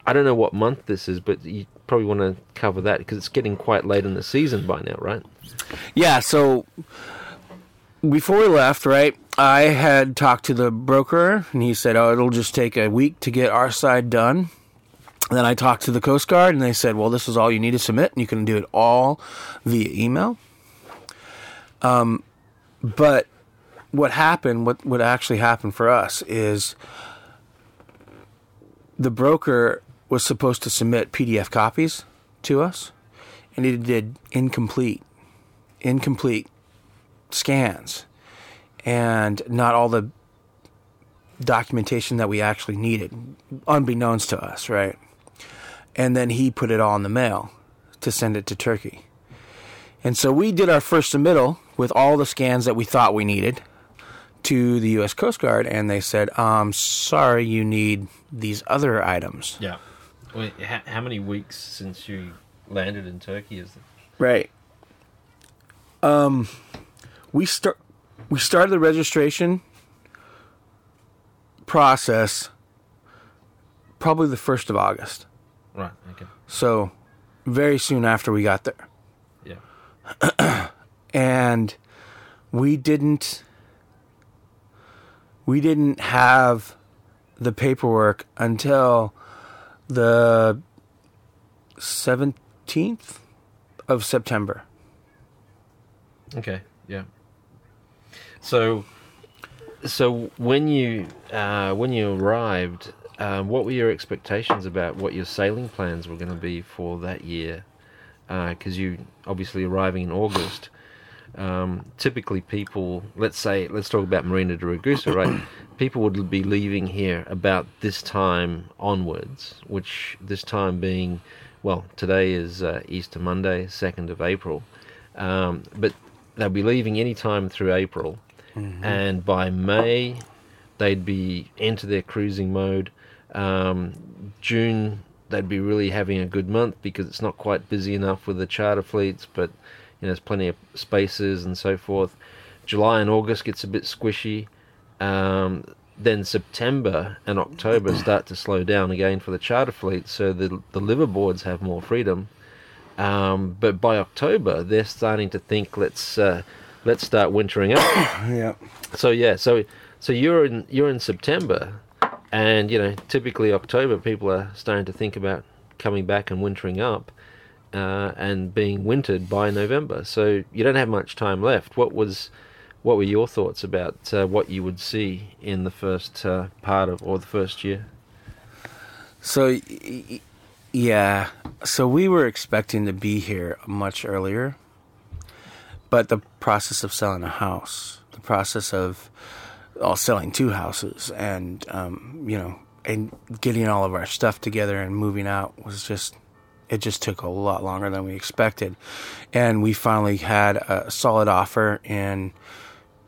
I don't know what month this is, but you probably want to cover that because it's getting quite late in the season by now, right? Yeah, so before we left, right, I had talked to the broker and he said, Oh, it'll just take a week to get our side done. Then I talked to the Coast Guard and they said, Well, this is all you need to submit and you can do it all via email. Um, but what happened, what, what actually happened for us is the broker was supposed to submit PDF copies to us and he did incomplete incomplete scans and not all the documentation that we actually needed, unbeknownst to us, right? And then he put it all in the mail to send it to Turkey. And so we did our first submittal with all the scans that we thought we needed to the U.S. Coast Guard, and they said, um, sorry, you need these other items. Yeah. Wait, how, how many weeks since you landed in Turkey is it? Right. Um, we start we started the registration process probably the first of August. Right. Okay. So very soon after we got there, Yeah. and we didn't we didn't have the paperwork until the seventeenth of September. Okay. Yeah. So, so when you uh, when you arrived, um, what were your expectations about what your sailing plans were going to be for that year? Because you obviously arriving in August. Um, typically, people, let's say, let's talk about Marina di Ragusa, right? people would be leaving here about this time onwards, which this time being, well, today is uh, Easter Monday, 2nd of April. Um, but they'll be leaving any time through April, and by May, they'd be into their cruising mode. Um, June, they'd be really having a good month because it's not quite busy enough with the charter fleets, but you know there's plenty of spaces and so forth. July and August gets a bit squishy. Um, then September and October start to slow down again for the charter fleet, so the the liveaboards have more freedom. Um, but by October, they're starting to think let's uh, let's start wintering up. Yeah. so yeah, so so you're in you're in September, and you know typically October people are starting to think about coming back and wintering up, uh, and being wintered by November. So you don't have much time left. What was what were your thoughts about uh, what you would see in the first uh, part of or the first year? So, yeah. So we were expecting to be here much earlier, but the process of selling a house, the process of all selling two houses, and um, you know, and getting all of our stuff together and moving out was just. It just took a lot longer than we expected, and we finally had a solid offer in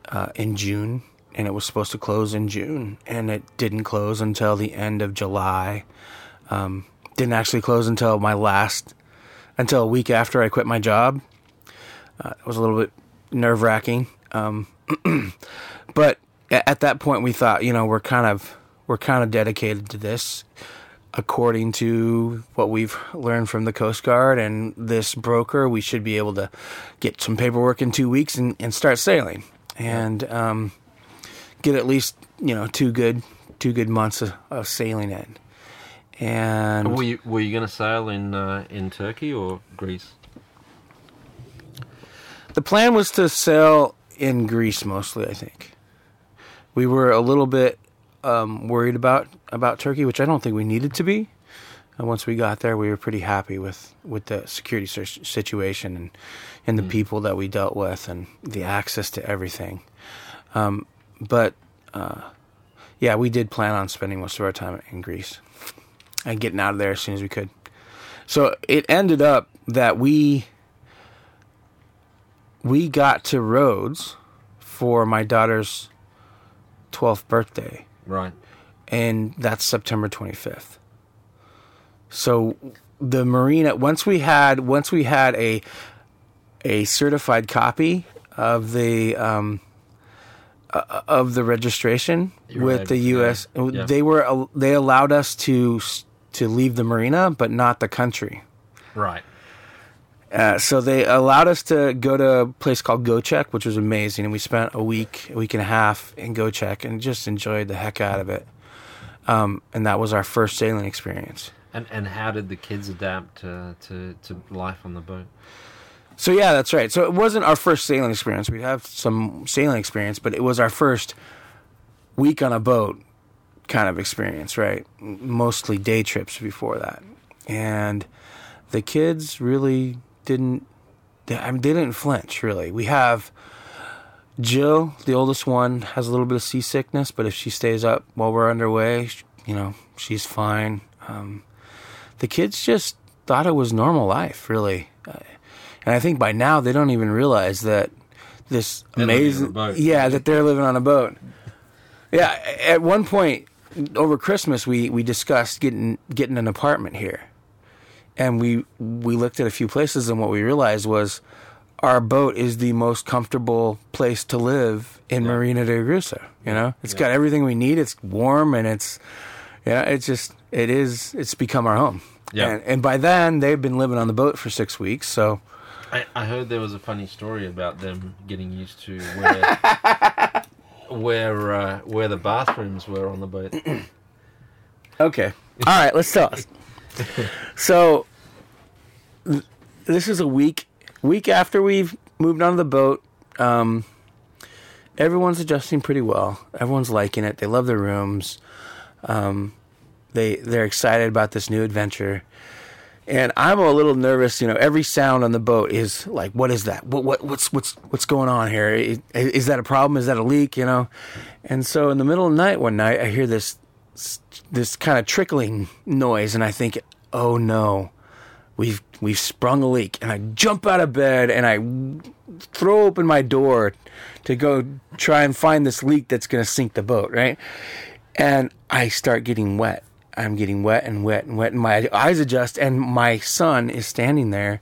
uh, in June, and it was supposed to close in June, and it didn't close until the end of July. Um, didn't actually close until my last, until a week after I quit my job. Uh, it was a little bit nerve wracking, um, at that point we thought, you know, we're kind of we're kind of dedicated to this, according to what we've learned from the Coast Guard and this broker. We should be able to get some paperwork in two weeks and, and start sailing, and um, get at least you know two good two good months of, of sailing in. And Were you were you going to sail in uh, in Turkey or Greece? The plan was to sail in Greece mostly. I think we were a little bit um, worried about about Turkey, which I don't think we needed to be. And once we got there, we were pretty happy with with the security situation and and the people that we dealt with and the access to everything. Um, but uh, yeah, we did plan on spending most of our time in Greece and getting out of there as soon as we could. So it ended up that we we got to Rhodes for my daughter's 12th birthday, Right. and that's September 25th. So the marina once we had once we had a a certified copy of the um, uh, of the registration You were with the U.S. yeah. They were they allowed us to to leave the marina, but not the country. Right. Uh, so they allowed us to go to a place called Göcek, which was amazing, and we spent a week, a week and a half in Göcek, and just enjoyed the heck out of it. Um, and that was our first sailing experience. And and how did the kids adapt uh, to to life on the boat? So yeah, that's right. So it wasn't our first sailing experience. We'd have some sailing experience, but it was our first week on a boat kind of experience, right? Mostly day trips before that, and the kids really didn't. They, I mean, they didn't flinch. Really, we have Jill, the oldest one, has a little bit of seasickness, but if she stays up while we're underway, sh- you know, she's fine. Um, the kids just thought it was normal life, really. Uh, and I think by now they don't even realize that this They're living on a amazing, yeah, that they're living on a boat. Yeah, at one point over Christmas, we we discussed getting getting an apartment here, and we we looked at a few places, and what we realized was our boat is the most comfortable place to live in Yeah. Marina di Ragusa. You know, it's Yeah. got everything we need. It's warm and it's yeah, it's just it is. It's become our home. Yeah. and, and by then they've been living on the boat for six weeks. So I, I heard there was a funny story about them getting used to where where uh, where the bathrooms were on the boat. Okay. All right, let's tell us. so th- this is a week week after we've moved onto the boat. Um, everyone's adjusting pretty well. Everyone's liking it. They love their rooms. Um, they they're excited about this new adventure. And I'm a little nervous. You know, every sound on the boat is like, "What is that? What what what's what's what's going on here? Is, is that a problem? Is that a leak? You know?" And so, in the middle of the night, one night, I hear this this kind of trickling noise, and I think, "Oh no, we've we've sprung a leak." And I jump out of bed and I throw open my door to go try and find this leak that's going to sink the boat, right? And I start getting wet. I'm getting wet and wet and wet, and my eyes adjust, and my son is standing there.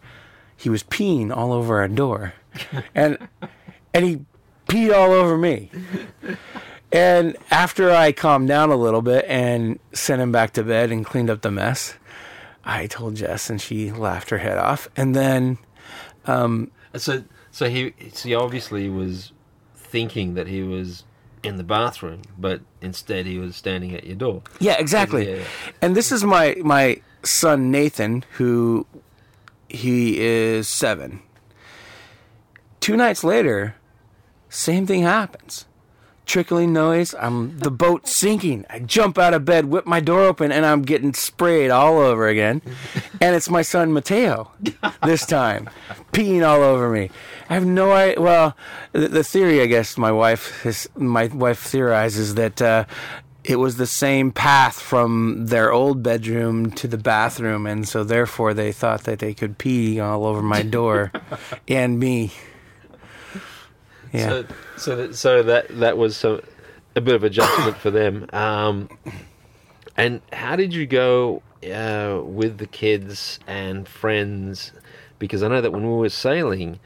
He was peeing all over our door, and and he peed all over me. And after I calmed down a little bit and sent him back to bed and cleaned up the mess, I told Jess, and she laughed her head off. And then, um, So so he so he obviously was thinking that he was in the bathroom, but instead he was standing at your door. yeah, exactly. Yeah, yeah. And this is my my son Nathan, who he is seven. Two nights later, Same thing happens. Trickling noise. I'm the boat sinking. I jump out of bed, whip my door open, and I'm getting sprayed all over again. And it's my son Mateo this time, peeing all over me. I have no idea. Well, the, the theory, I guess, my wife is, my wife theorizes that uh, it was the same path from their old bedroom to the bathroom, and so therefore they thought that they could pee all over my door and me. Yeah. So, so that, so that that was so, a bit of adjustment for them. Um, and how did you go uh, with the kids and friends? Because I know that when we were sailing,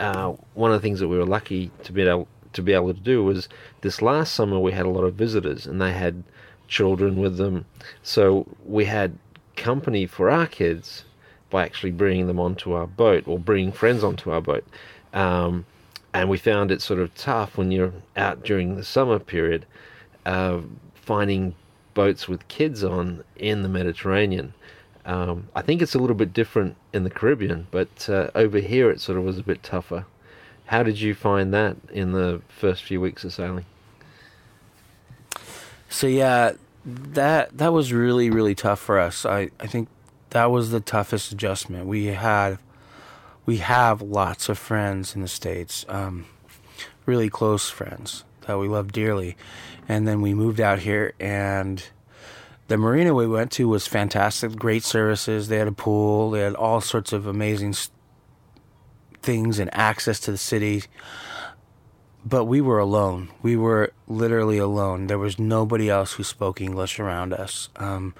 uh, one of the things that we were lucky to be able to be able to do was this last summer we had a lot of visitors and they had children with them, so we had company for our kids by actually bringing them onto our boat or bringing friends onto our boat. Um, and we found it sort of tough when you're out during the summer period uh, finding boats with kids on in the Mediterranean. Um, I think it's a little bit different in the Caribbean, but uh, over here it sort of was a bit tougher. How did you find that in the first few weeks of sailing? So yeah, that that was really really tough for us. I I think that was the toughest adjustment. We had we have lots of friends in the states, um, really close friends that we love dearly, and then we moved out here and. The marina we went to was fantastic, great services. They had a pool, they had all sorts of amazing things and access to the city but we were alone. We were literally alone. There was nobody else who spoke English around us. Um,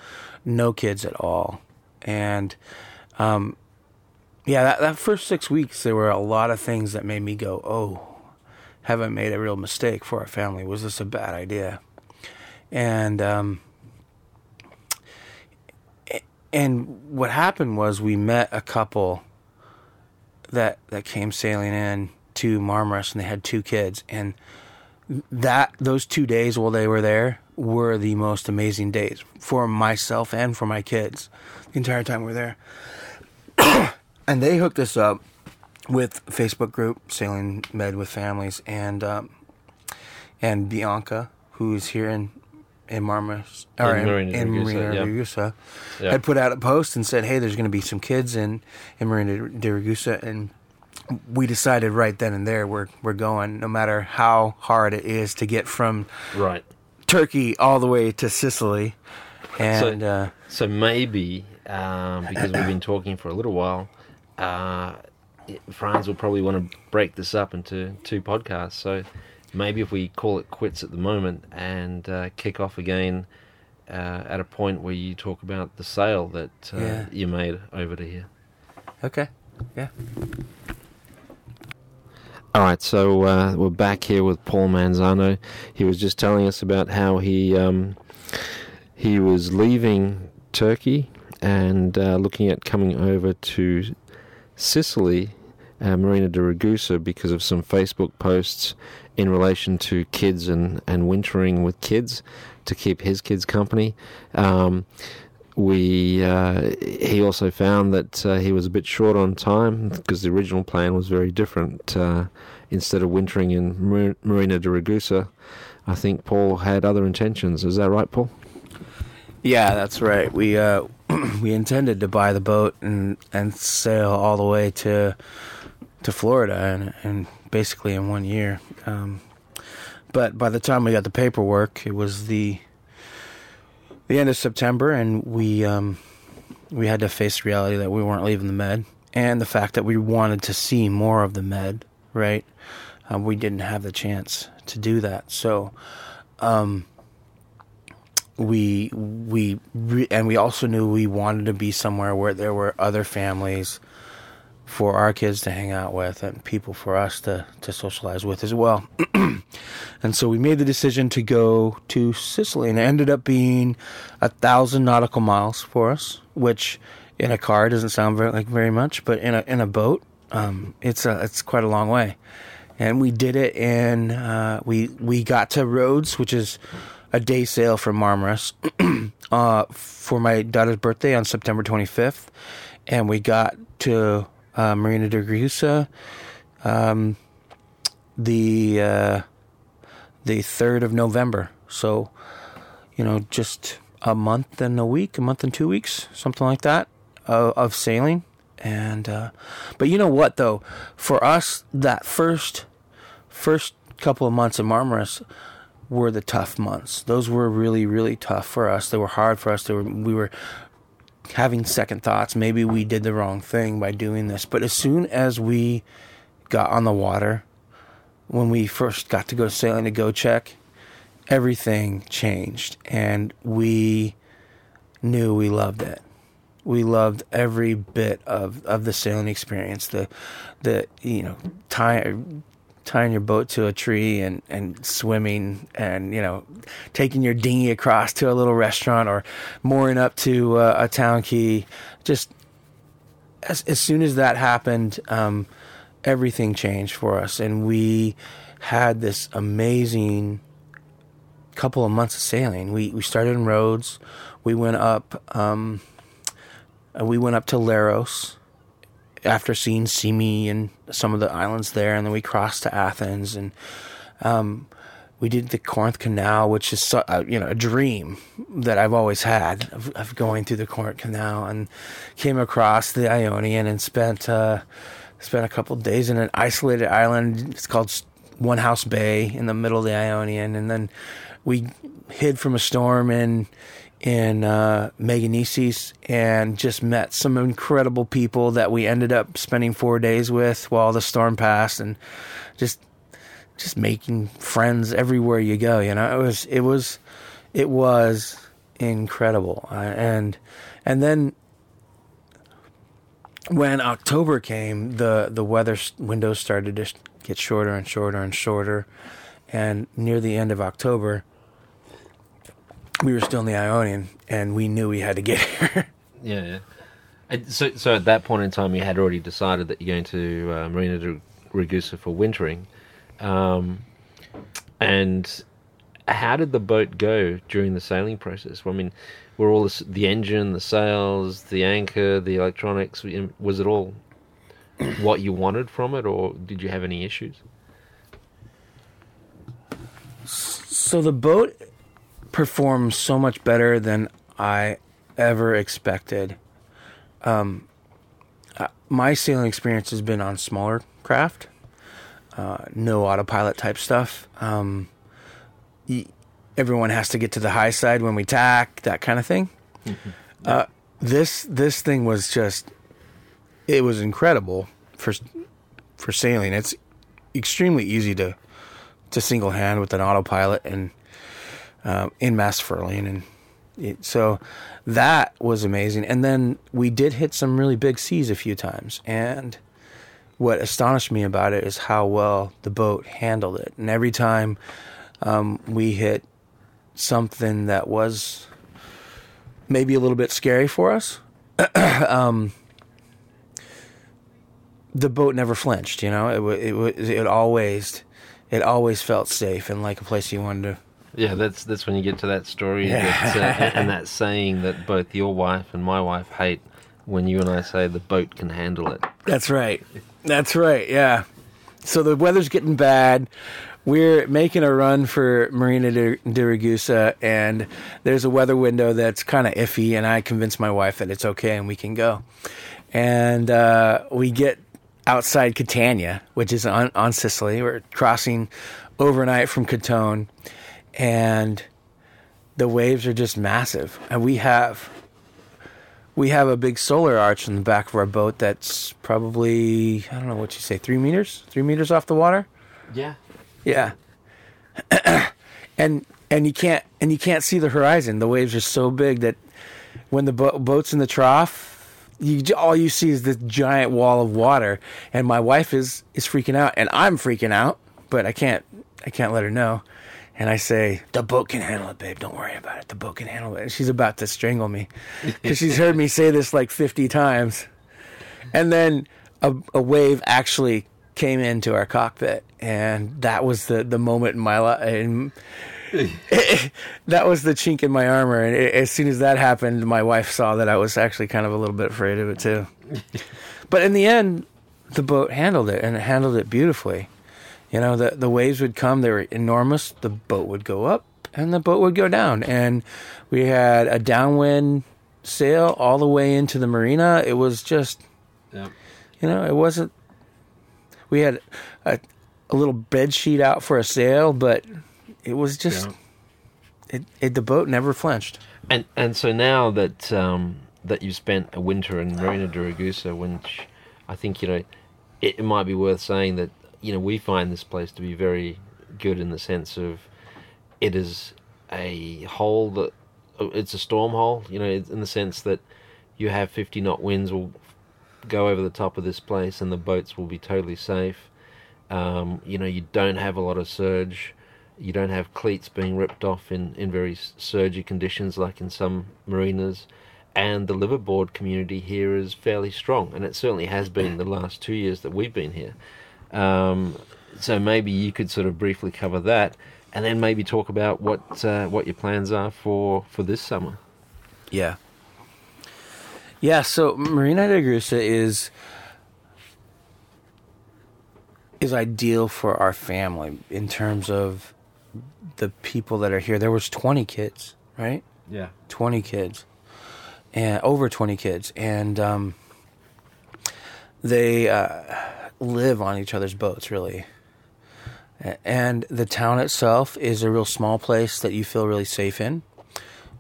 no kids at all. And um, yeah, that, that first six weeks, there were a lot of things that made me go, "Oh, have I made a real mistake for our family? Was this a bad idea?" And um, and what happened was we met a couple that that came sailing in to Marmaris and they had two kids and that those two days while they were there were the most amazing days for myself and for my kids the entire time we were there and they hooked us up with Facebook group sailing med with families and um, and Bianca who's here in in Marmaris or In in, in Marina di. Ragusa Yeah. had put out a post and said hey there's going to be some kids in in Marina di Ragusa and we decided right then and there we're we're going no matter how hard it is to get from Right. Turkey all the way to Sicily and So- uh, So maybe um, because we've been talking for a little while, uh, Franz will probably want to break this up into two podcasts. So maybe if we call it quits at the moment and uh, kick off again uh, at a point where you talk about the sale that uh, Yeah. you made over to here. okay yeah All right, so uh, we're back here with Paul Manzano. He was just telling us about how he um, he was leaving Turkey and uh, looking at coming over to Sicily, uh, Marina di Ragusa, because of some Facebook posts in relation to kids and, and wintering with kids to keep his kids company. Um, we uh, he also found that uh, he was a bit short on time because the original plan was very different. Uh, instead of wintering in Mar- Marina di Ragusa, I think Paul had other intentions. Is that right, Paul? Yeah, that's right. We uh, we intended to buy the boat and and sail all the way to to Florida and and basically in one year. Um, but by the time we got the paperwork, it was the the end of September, and we um, we had to face reality that we weren't leaving the Med, and the fact that we wanted to see more of the Med. Right, um, we didn't have the chance to do that. So. Um, we we re- and we also knew we wanted to be somewhere where there were other families for our kids to hang out with and people for us to to socialize with as well. and so we made the decision to go to Sicily, and it ended up being a thousand nautical miles for us, which in a car doesn't sound very like very much, but in a in a boat, um, it's a it's quite a long way. And we did it and uh, we we got to Rhodes, which is a day sail from Marmaris, uh, for my daughter's birthday on September 25th, and we got to uh, Marina di Ragusa um, the uh, the third of November. So, you know, just a month and a week, a month and two weeks, something like that, of, of sailing. And uh, but you know what though, for us, that first first couple of months in Marmaris were the tough months. Those were really really tough for us. They were hard for us. They were we were having second thoughts. Maybe we did the wrong thing by doing this. But as soon as we got on the water, when we first got to go sailing to Göcek, everything changed, and we knew we loved it. We loved every bit of, of the sailing experience. The the you know tying tying your boat to a tree and, and swimming and you know taking your dinghy across to a little restaurant or mooring up to uh, a town quay. Just as as soon as that happened, um, everything changed for us, and we had this amazing couple of months of sailing. We we started in Rhodes. We went up. Um, we went up to Leros after seeing Symi and some of the islands there, and then we crossed to Athens, and um, we did the Corinth Canal, which is uh, you know a dream that I've always had of, of going through the Corinth Canal, and came across the Ionian and spent uh, spent a couple days in an isolated island. It's called One House Bay in the middle of the Ionian, and then we hid from a storm in in uh, Meganisi and just met some incredible people that we ended up spending four days with while the storm passed, and just just making friends everywhere you go. You know, it was it was it was incredible, uh, and and then when October came, the the weather windows started to get shorter and shorter and shorter, and near the end of October, we were still in the Ionian, and we knew we had to get here. Yeah. yeah. And so, so at that point in time, you had already decided that you're going to uh, Marina di Ragusa for wintering. Um, and how did the boat go during the sailing process? I mean, were all this, the engine, the sails, the anchor, the electronics, was it all what you wanted from it, or did you have any issues? so the boat performed so much better than I ever expected. Um, uh, my sailing experience has been on smaller craft, uh, no autopilot type stuff. Um, y- everyone has to get to the high side when we tack, that kind of thing. Uh, this this thing was just, it was incredible for for sailing. It's extremely easy to to single hand with an autopilot and um, in mast furling and it, so that was amazing. And then we did hit some really big seas a few times and what astonished me about it is how well the boat handled it. And every time um, we hit something that was maybe a little bit scary for us um, the boat never flinched you know? It it it always it always felt safe and like a place you wanted to Yeah, that's that's when you get to that story Yeah. that, uh, and that saying that both your wife and my wife hate when you and I say the boat can handle it. That's right. That's right. Yeah. So the weather's getting bad. We're making a run for Marina di, di Ragusa, and there's a weather window that's kind of iffy. And I convinced my wife that it's okay and we can go. And uh, we get outside Catania, which is on, on Sicily. We're crossing overnight from Crotone, and the waves are just massive. And we have we have a big solar arch in the back of our boat that's probably I don't know what you say, three meters, three meters off the water. Yeah. Yeah, and and you can't and you can't see the horizon. The waves are so big that when the bo- boat's in the trough, you all you see is this giant wall of water. And my wife is is freaking out, and I'm freaking out, but I can't I can't let her know. And I say, the boat can handle it, babe. Don't worry about it. The boat can handle it. And she's about to strangle me because she's heard me say this like 50 times. And then a, a wave actually came into our cockpit, and that was the, the moment in my life. That was the chink in my armor. And a- as soon as that happened, my wife saw that I was actually kind of a little bit afraid of it too. but in the end, the boat handled it, and it handled it beautifully. You know, the the waves would come; they were enormous. The boat would go up, and the boat would go down, and we had a downwind sail all the way into the marina. It was just, Yeah. you know, it wasn't. We had a, a little bed sheet out for a sail, but it was just it, it. The boat never flinched. And and so now that um, that you've spent a winter in Marina di Ragusa, which I think you know, it, it might be worth saying that you know we find this place to be very good in the sense of it is a hole that it's a storm hole. You know, in the sense that you have 50 knot winds will go over the top of this place, and the boats will be totally safe. Um, you know, you don't have a lot of surge. You don't have cleats being ripped off in, in very surgy conditions like in some marinas. And the liveaboard community here is fairly strong, and it certainly has been the last two years that we've been here. Um, so maybe you could sort of briefly cover that, and then maybe talk about what uh, what your plans are for, for this summer. Yeah. Yeah, so Marina di Ragusa is is ideal for our family in terms of the people that are here. There was 20 kids, right? Yeah. 20 kids. And over 20 kids and um they uh, live on each other's boats really. And the town itself is a real small place that you feel really safe in.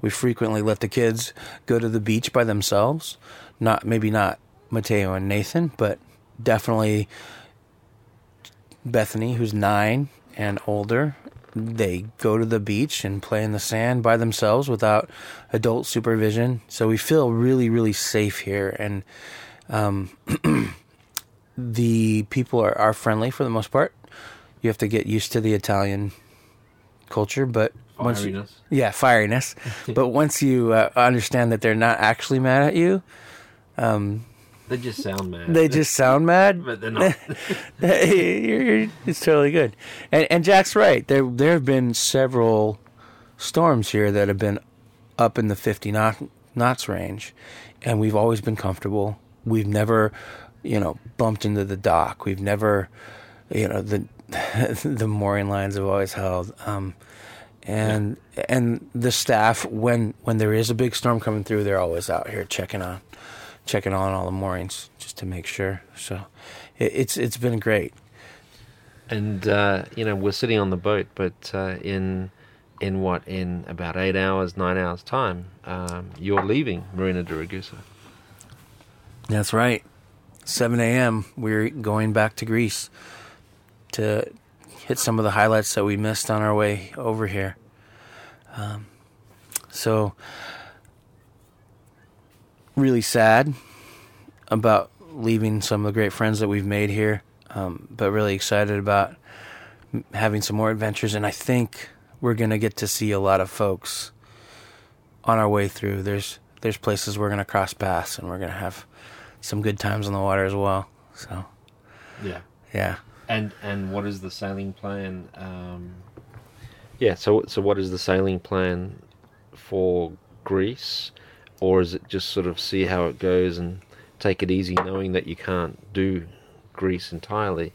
We frequently let the kids go to the beach by themselves. Not maybe not Mateo and Nathan, but definitely Bethany, who's nine and older. They go to the beach and play in the sand by themselves without adult supervision. So we feel really, really safe here, and um, the people are, are friendly for the most part. You have to get used to the Italian culture, but once you, yeah, fieriness. but once you uh, understand that they're not actually mad at you, They just sound mad. they just sound mad. but they're not. you're, you're, it's totally good. And and Jack's right. There there have been several storms here that have been up in the 50 knot, knots range, and we've always been comfortable. We've never, you know, bumped into the dock. We've never, you know, the the mooring lines have always held. Um, and and the staff when when there is a big storm coming through, they're always out here checking on checking on all the moorings just to make sure. So it, it's it's been great. and uh, you know we're sitting on the boat, but uh, in in what in about eight hours, nine hours time, um, you're leaving Marina di Ragusa. That's right. 7 a.m. We're going back to Greece to hit some of the highlights that we missed on our way over here. Um, so, really sad about leaving some of the great friends that we've made here, um, but really excited about having some more adventures. And I think we're going to get to see a lot of folks on our way through. There's there's places we're going to cross paths, and we're going to have some good times on the water as well. So Yeah. yeah, And and what is the sailing plan? Um, yeah. So so what is the sailing plan for Greece, or is it just sort of see how it goes and take it easy, knowing that you can't do Greece entirely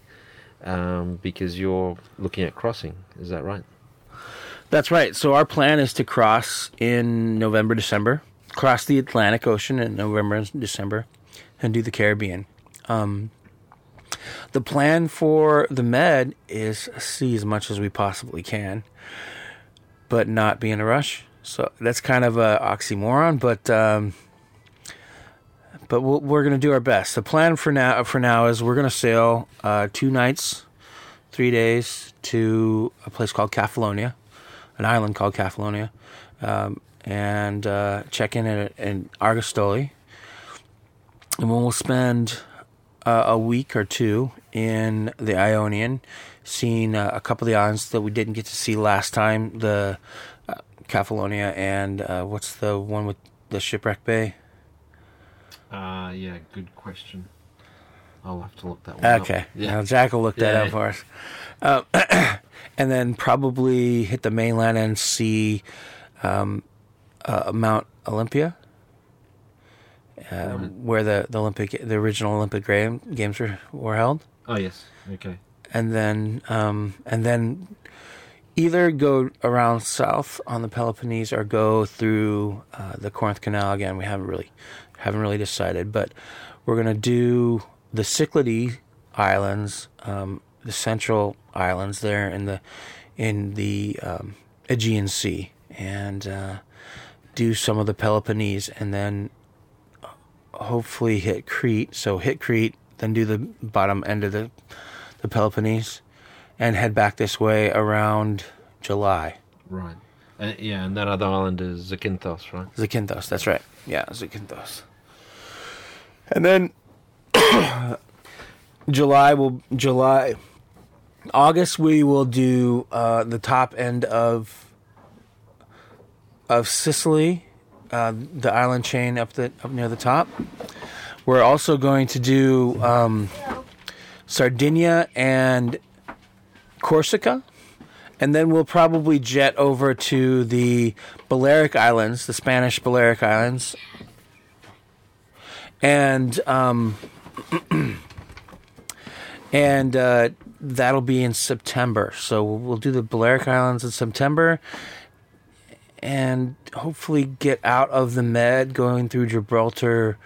um, because you're looking at crossing? Is that right? that's right. So our plan is to cross in November, December, cross the Atlantic Ocean in November and December, and do the Caribbean. Um, the plan for the Med is see as much as we possibly can, but not be in a rush. So that's kind of a oxymoron, but um, but we'll, we're going to do our best. The plan for now for now is we're going to sail uh, two nights, three days to a place called Kefalonia, an island called Kefalonia, um, and uh, check in at in Argostoli, and we'll spend uh, a week or two in the Ionian, seeing uh, a couple of the islands that we didn't get to see last time. The uh, Kefalonia and uh, what's the one with the shipwreck bay? Uh, yeah, good question. I'll have to look that one Okay, up. Okay. Yeah. Now, Jack will look that Yeah. up for us. Uh, and then probably hit the mainland and see um, uh, Mount Olympia, um, where the, the Olympic, the original Olympic games were, were held. Oh, yes. Okay. and then um, and then either go around south on the Peloponnese or go through uh, the Corinth Canal again. We haven't really haven't really decided, but we're gonna do the Cyclades Islands, um, the Central Islands there in the in the um, Aegean Sea, and uh, do some of the Peloponnese, and then hopefully hit Crete. So hit Crete, then do the bottom end of the the Peloponnese, and head back this way around July. Right. Uh, yeah, and that other island is Zakynthos, right? Zakynthos, that's right. Yeah, Zakynthos. And then July will July August we will do uh, the top end of of Sicily, uh, the island chain up the up near the top. We're also going to do um, Sardinia and Corsica, and then we'll probably jet over to the Balearic Islands, the Spanish Balearic Islands, and um, and uh, that'll be in September. So we'll do the Balearic Islands in September, and hopefully get out of the Med, going through Gibraltar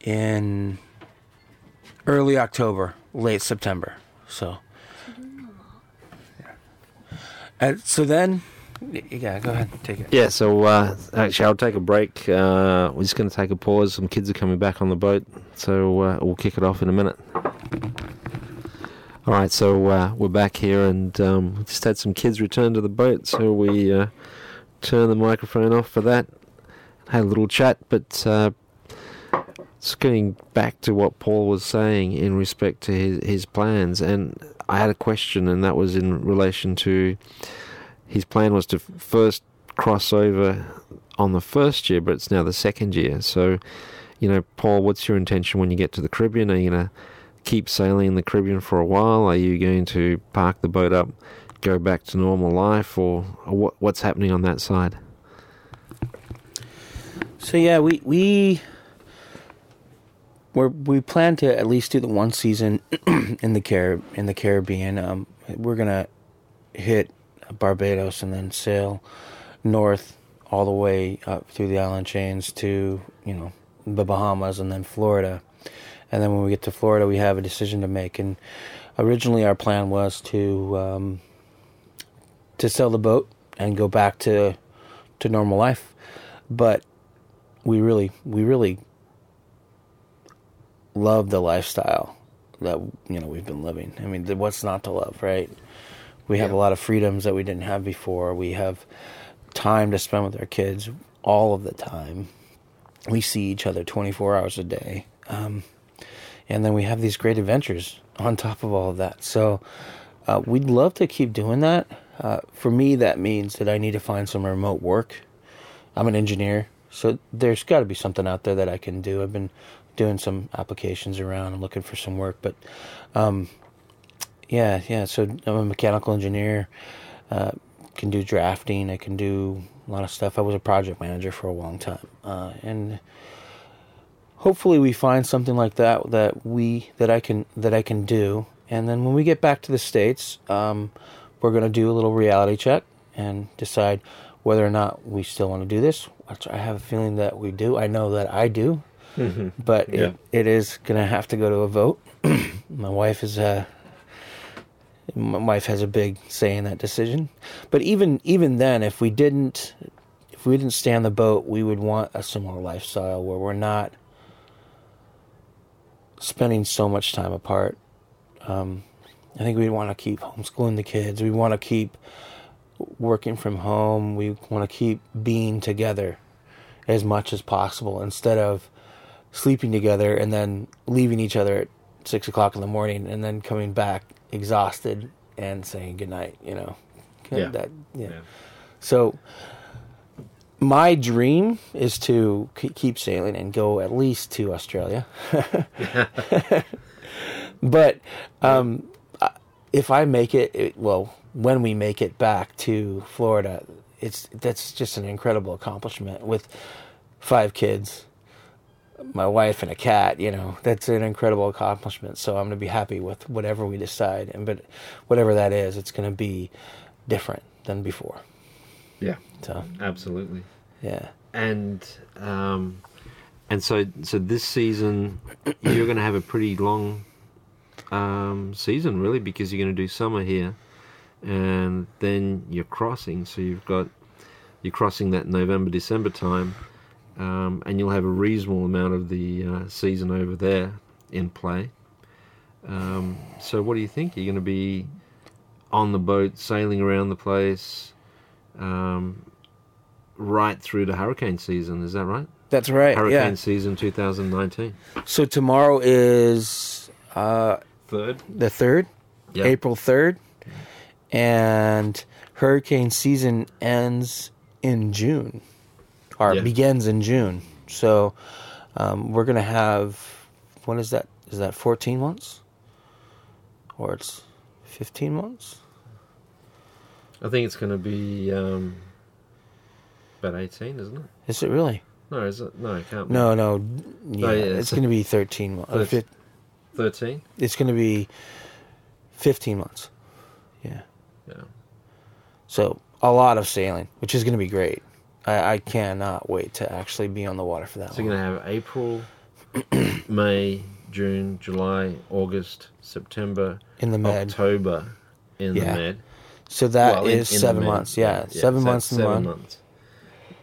in early October, late September. So, and so then, yeah, go ahead, take it. Yeah, so uh, actually, I'll take a break. Uh, we're just going to take a pause. Some kids are coming back on the boat, so uh, we'll kick it off in a minute. All right, so uh, we're back here, and um, just had some kids return to the boat, so we turned the microphone off for that. Had a little chat, but uh, just getting back to what Paul was saying in respect to his, his plans, and I had a question, and that was in relation to his plan was to first cross over on the first year, but it's now the second year. So, you know, Paul, what's your intention when you get to the Caribbean? Are you going to keep sailing in the Caribbean for a while? Are you going to park the boat up, go back to normal life, or, what, what's happening on that side? So yeah, we we we plan to at least do the one season in the Car in the Caribbean. Um, we're gonna hit Barbados and then sail north all the way up through the island chains to you know the Bahamas and then Florida. And then when we get to Florida, we have a decision to make. And originally, our plan was to um, to sell the boat and go back to to normal life, but we really we really love the lifestyle that you know we've been living. I mean, what's not to love, right? We have Yeah. a lot of freedoms that we didn't have before. We have time to spend with our kids all of the time. We see each other 24 hours a day. Um, and then we have these great adventures on top of all of that. So uh, we'd love to keep doing that. Uh, for me, that means that I need to find some remote work. I'm an engineer, so there's got to be something out there that I can do. I've been doing some applications around and looking for some work, but um, yeah, yeah. So I'm a mechanical engineer. Uh, can do drafting. I can do a lot of stuff. I was a project manager for a long time, uh, and hopefully we find something like that that we that I can that I can do. And then when we get back to the states, um, we're going to do a little reality check and decide whether or not we still want to do this. Which I have a feeling that we do. I know that I do, but Yeah. it, it is going to have to go to a vote. My wife is uh, my wife has a big say in that decision. But even even then, if we didn't if we didn't stay on the boat, we would want a similar lifestyle where we're not spending so much time apart. Um, I think we want to keep homeschooling the kids. We want to keep working from home. We want to keep being together as much as possible instead of sleeping together and then leaving each other at six o'clock in the morning and then coming back exhausted and saying goodnight. You know, Yeah. That, yeah. So my dream is to keep sailing and go at least to Australia. but um, if I make it, it, well, when we make it back to Florida, it's that's just an incredible accomplishment with five kids, my wife and a cat, you know, that's an incredible accomplishment. So I'm going to be happy with whatever we decide, and but whatever that is, it's going to be different than before. Yeah, So absolutely. yeah, And um, and so so this season you're going to have a pretty long um, season, really, because you're going to do summer here, and then you're crossing. So you've got you're crossing that November December time, um, and you'll have a reasonable amount of the uh, season over there in play. Um, so what do you think? You're going to be on the boat, sailing around the place. Um, right through to hurricane season. Is that right? that's right. Hurricane yeah. season 2019. So tomorrow is uh, Third. the third, Yeah. April third, and hurricane season ends in June, or Yeah. begins in June. So um, we're gonna have what is that? Is that fourteen months, or it's fifteen months? I think it's going to be um, about 18, isn't it? Is it really? No, is it? No, it can't be. No, no. Yeah, Oh, yeah, it's so- gonna be thirteen months. Thir- Fif- 13? It's gonna be fifteen months. Yeah. Yeah. So a lot of sailing, which is going to be great. I, I cannot wait to actually be on the water for that. So you're going to have April, May, June, July, August, September, in the med. October in Yeah. the Med. So that is Well, in- in seven months. Yeah, Yeah, seven so months in the seven months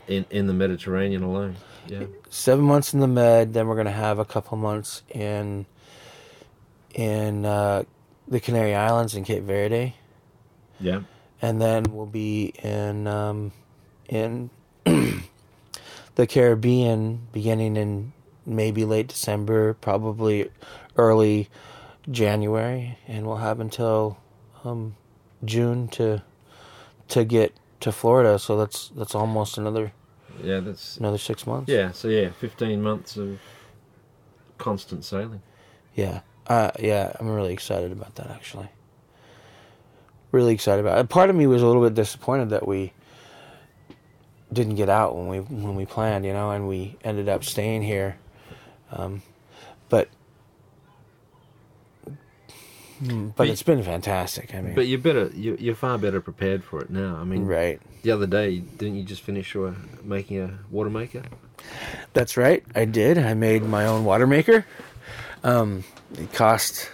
in in the Mediterranean alone. Yeah. Seven months in the med. Then we're going to have a couple months in in uh, the Canary Islands and Cape Verde, Yeah. and then we'll be in um, in the Caribbean beginning in maybe late December, probably early January, and we'll have until um, June to to get to Florida. So that's that's almost another Yeah, that's another six months. yeah. So yeah, 15 months of constant sailing. yeah, uh, yeah. I'm really excited about that. Actually, really excited about it. Part of me was a little bit disappointed that we didn't get out when we when we planned, you know, and we ended up staying here. Um, but but But- it's been fantastic. I mean, But you're better. You're, you're far better prepared for it now. I mean, right. the other day, didn't you just finish your making a water maker? That's right. I did. I made my own water maker. Um, it cost.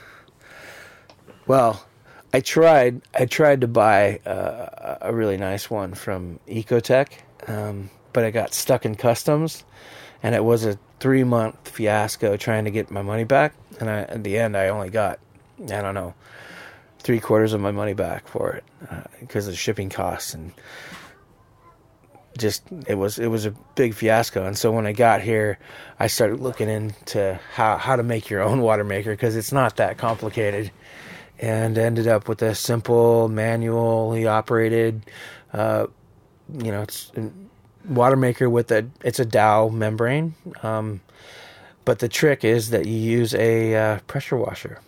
Well, I tried. I tried to buy uh, a really nice one from Echotec, um, but I got stuck in customs, and it was a three month fiasco trying to get my money back. And I, at the end, I only got, I don't know, three quarters of my money back for it because of shipping costs and just it was it was a big fiasco. And so when i got here i started looking into how how to make your own water maker because it's not that complicated. And ended up with a simple manually operated uh, you know it's water maker with a it's a dow membrane. Um, but the trick is that you use a uh, pressure washer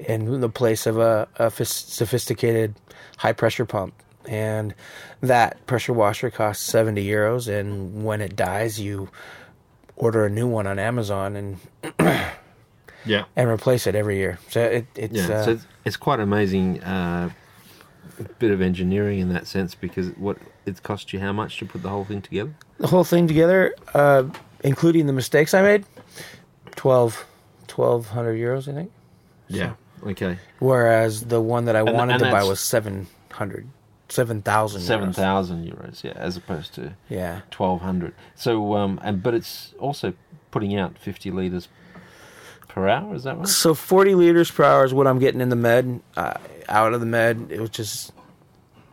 in the place of a, a sophisticated high pressure pump. And that pressure washer costs 70 euros. And when it dies, you order a new one on Amazon and, Yeah. and replace it every year. So it, it's, Yeah. uh, so it's, it's quite amazing. Uh, bit of engineering in that sense because what it cost you how much to put the whole thing together? the whole thing together, uh, including the mistakes I made, 12, 1200 euros, I think. Yeah. Okay. Whereas the one that I And- wanted and to buy was 700, 7,000 euros. Seven thousand euros. Yeah, as opposed to Yeah. twelve hundred. So um, and but it's also putting out fifty liters per hour. Is that right? So 40 liters per hour is what I'm getting in the med. Uh, out of the med, it was just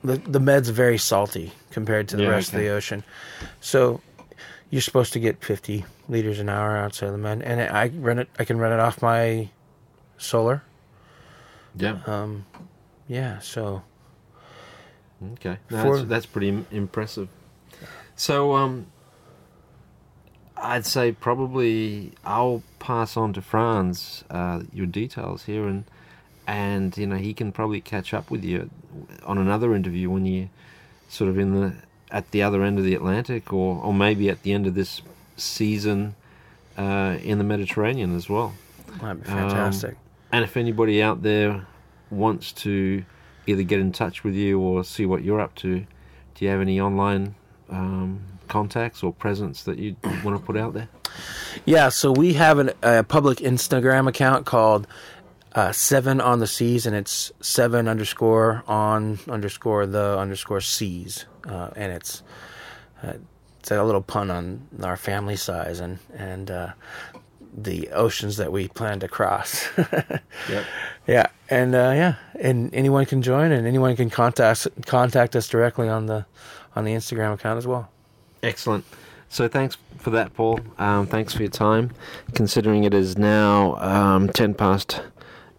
the the med's very salty compared to the Yeah, rest of the ocean. So you're supposed to get 50 liters an hour outside of the med, and I run it. I can run it off my solar. Yeah. Um, yeah. So Okay, no, that's, that's pretty impressive. So, um, I'd say probably I'll pass on to Franz uh, your details here, and and you know he can probably catch up with you on another interview when you sort of in the at the other end of the Atlantic, or or maybe at the end of this season uh, in the Mediterranean as well. That'd be Um, fantastic. And if anybody out there wants to either get in touch with you or see what you're up to, do you have any online um, contacts or presence that you want to put out there? Yeah, so we have an, a public Instagram account called uh, Seven on the Seas, and it's seven underscore on underscore the underscore seas, uh, and it's uh, it's a little pun on our family size and and uh, the oceans that we plan to cross. Yep. yeah, and uh, yeah, and anyone can join, and anyone can contact contact us directly on the on the Instagram account as well. Excellent. So thanks for that, Paul. Um, thanks for your time. Considering it is now um, ten past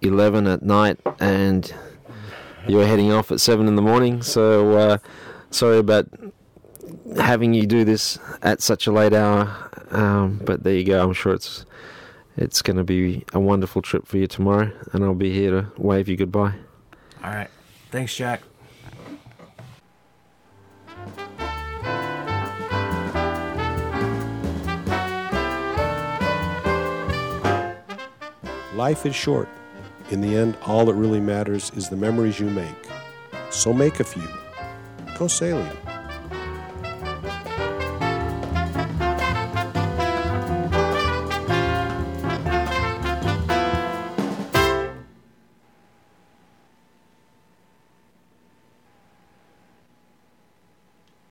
eleven at night, and you're heading off at seven in the morning. So uh, sorry about having you do this at such a late hour. Um, but there you go. I'm sure it's it's going to be a wonderful trip for you tomorrow, and I'll be here to wave you goodbye. All right, thanks, Jack. Life is short. In the end, all that really matters is the memories you make. So make a few. Go sailing.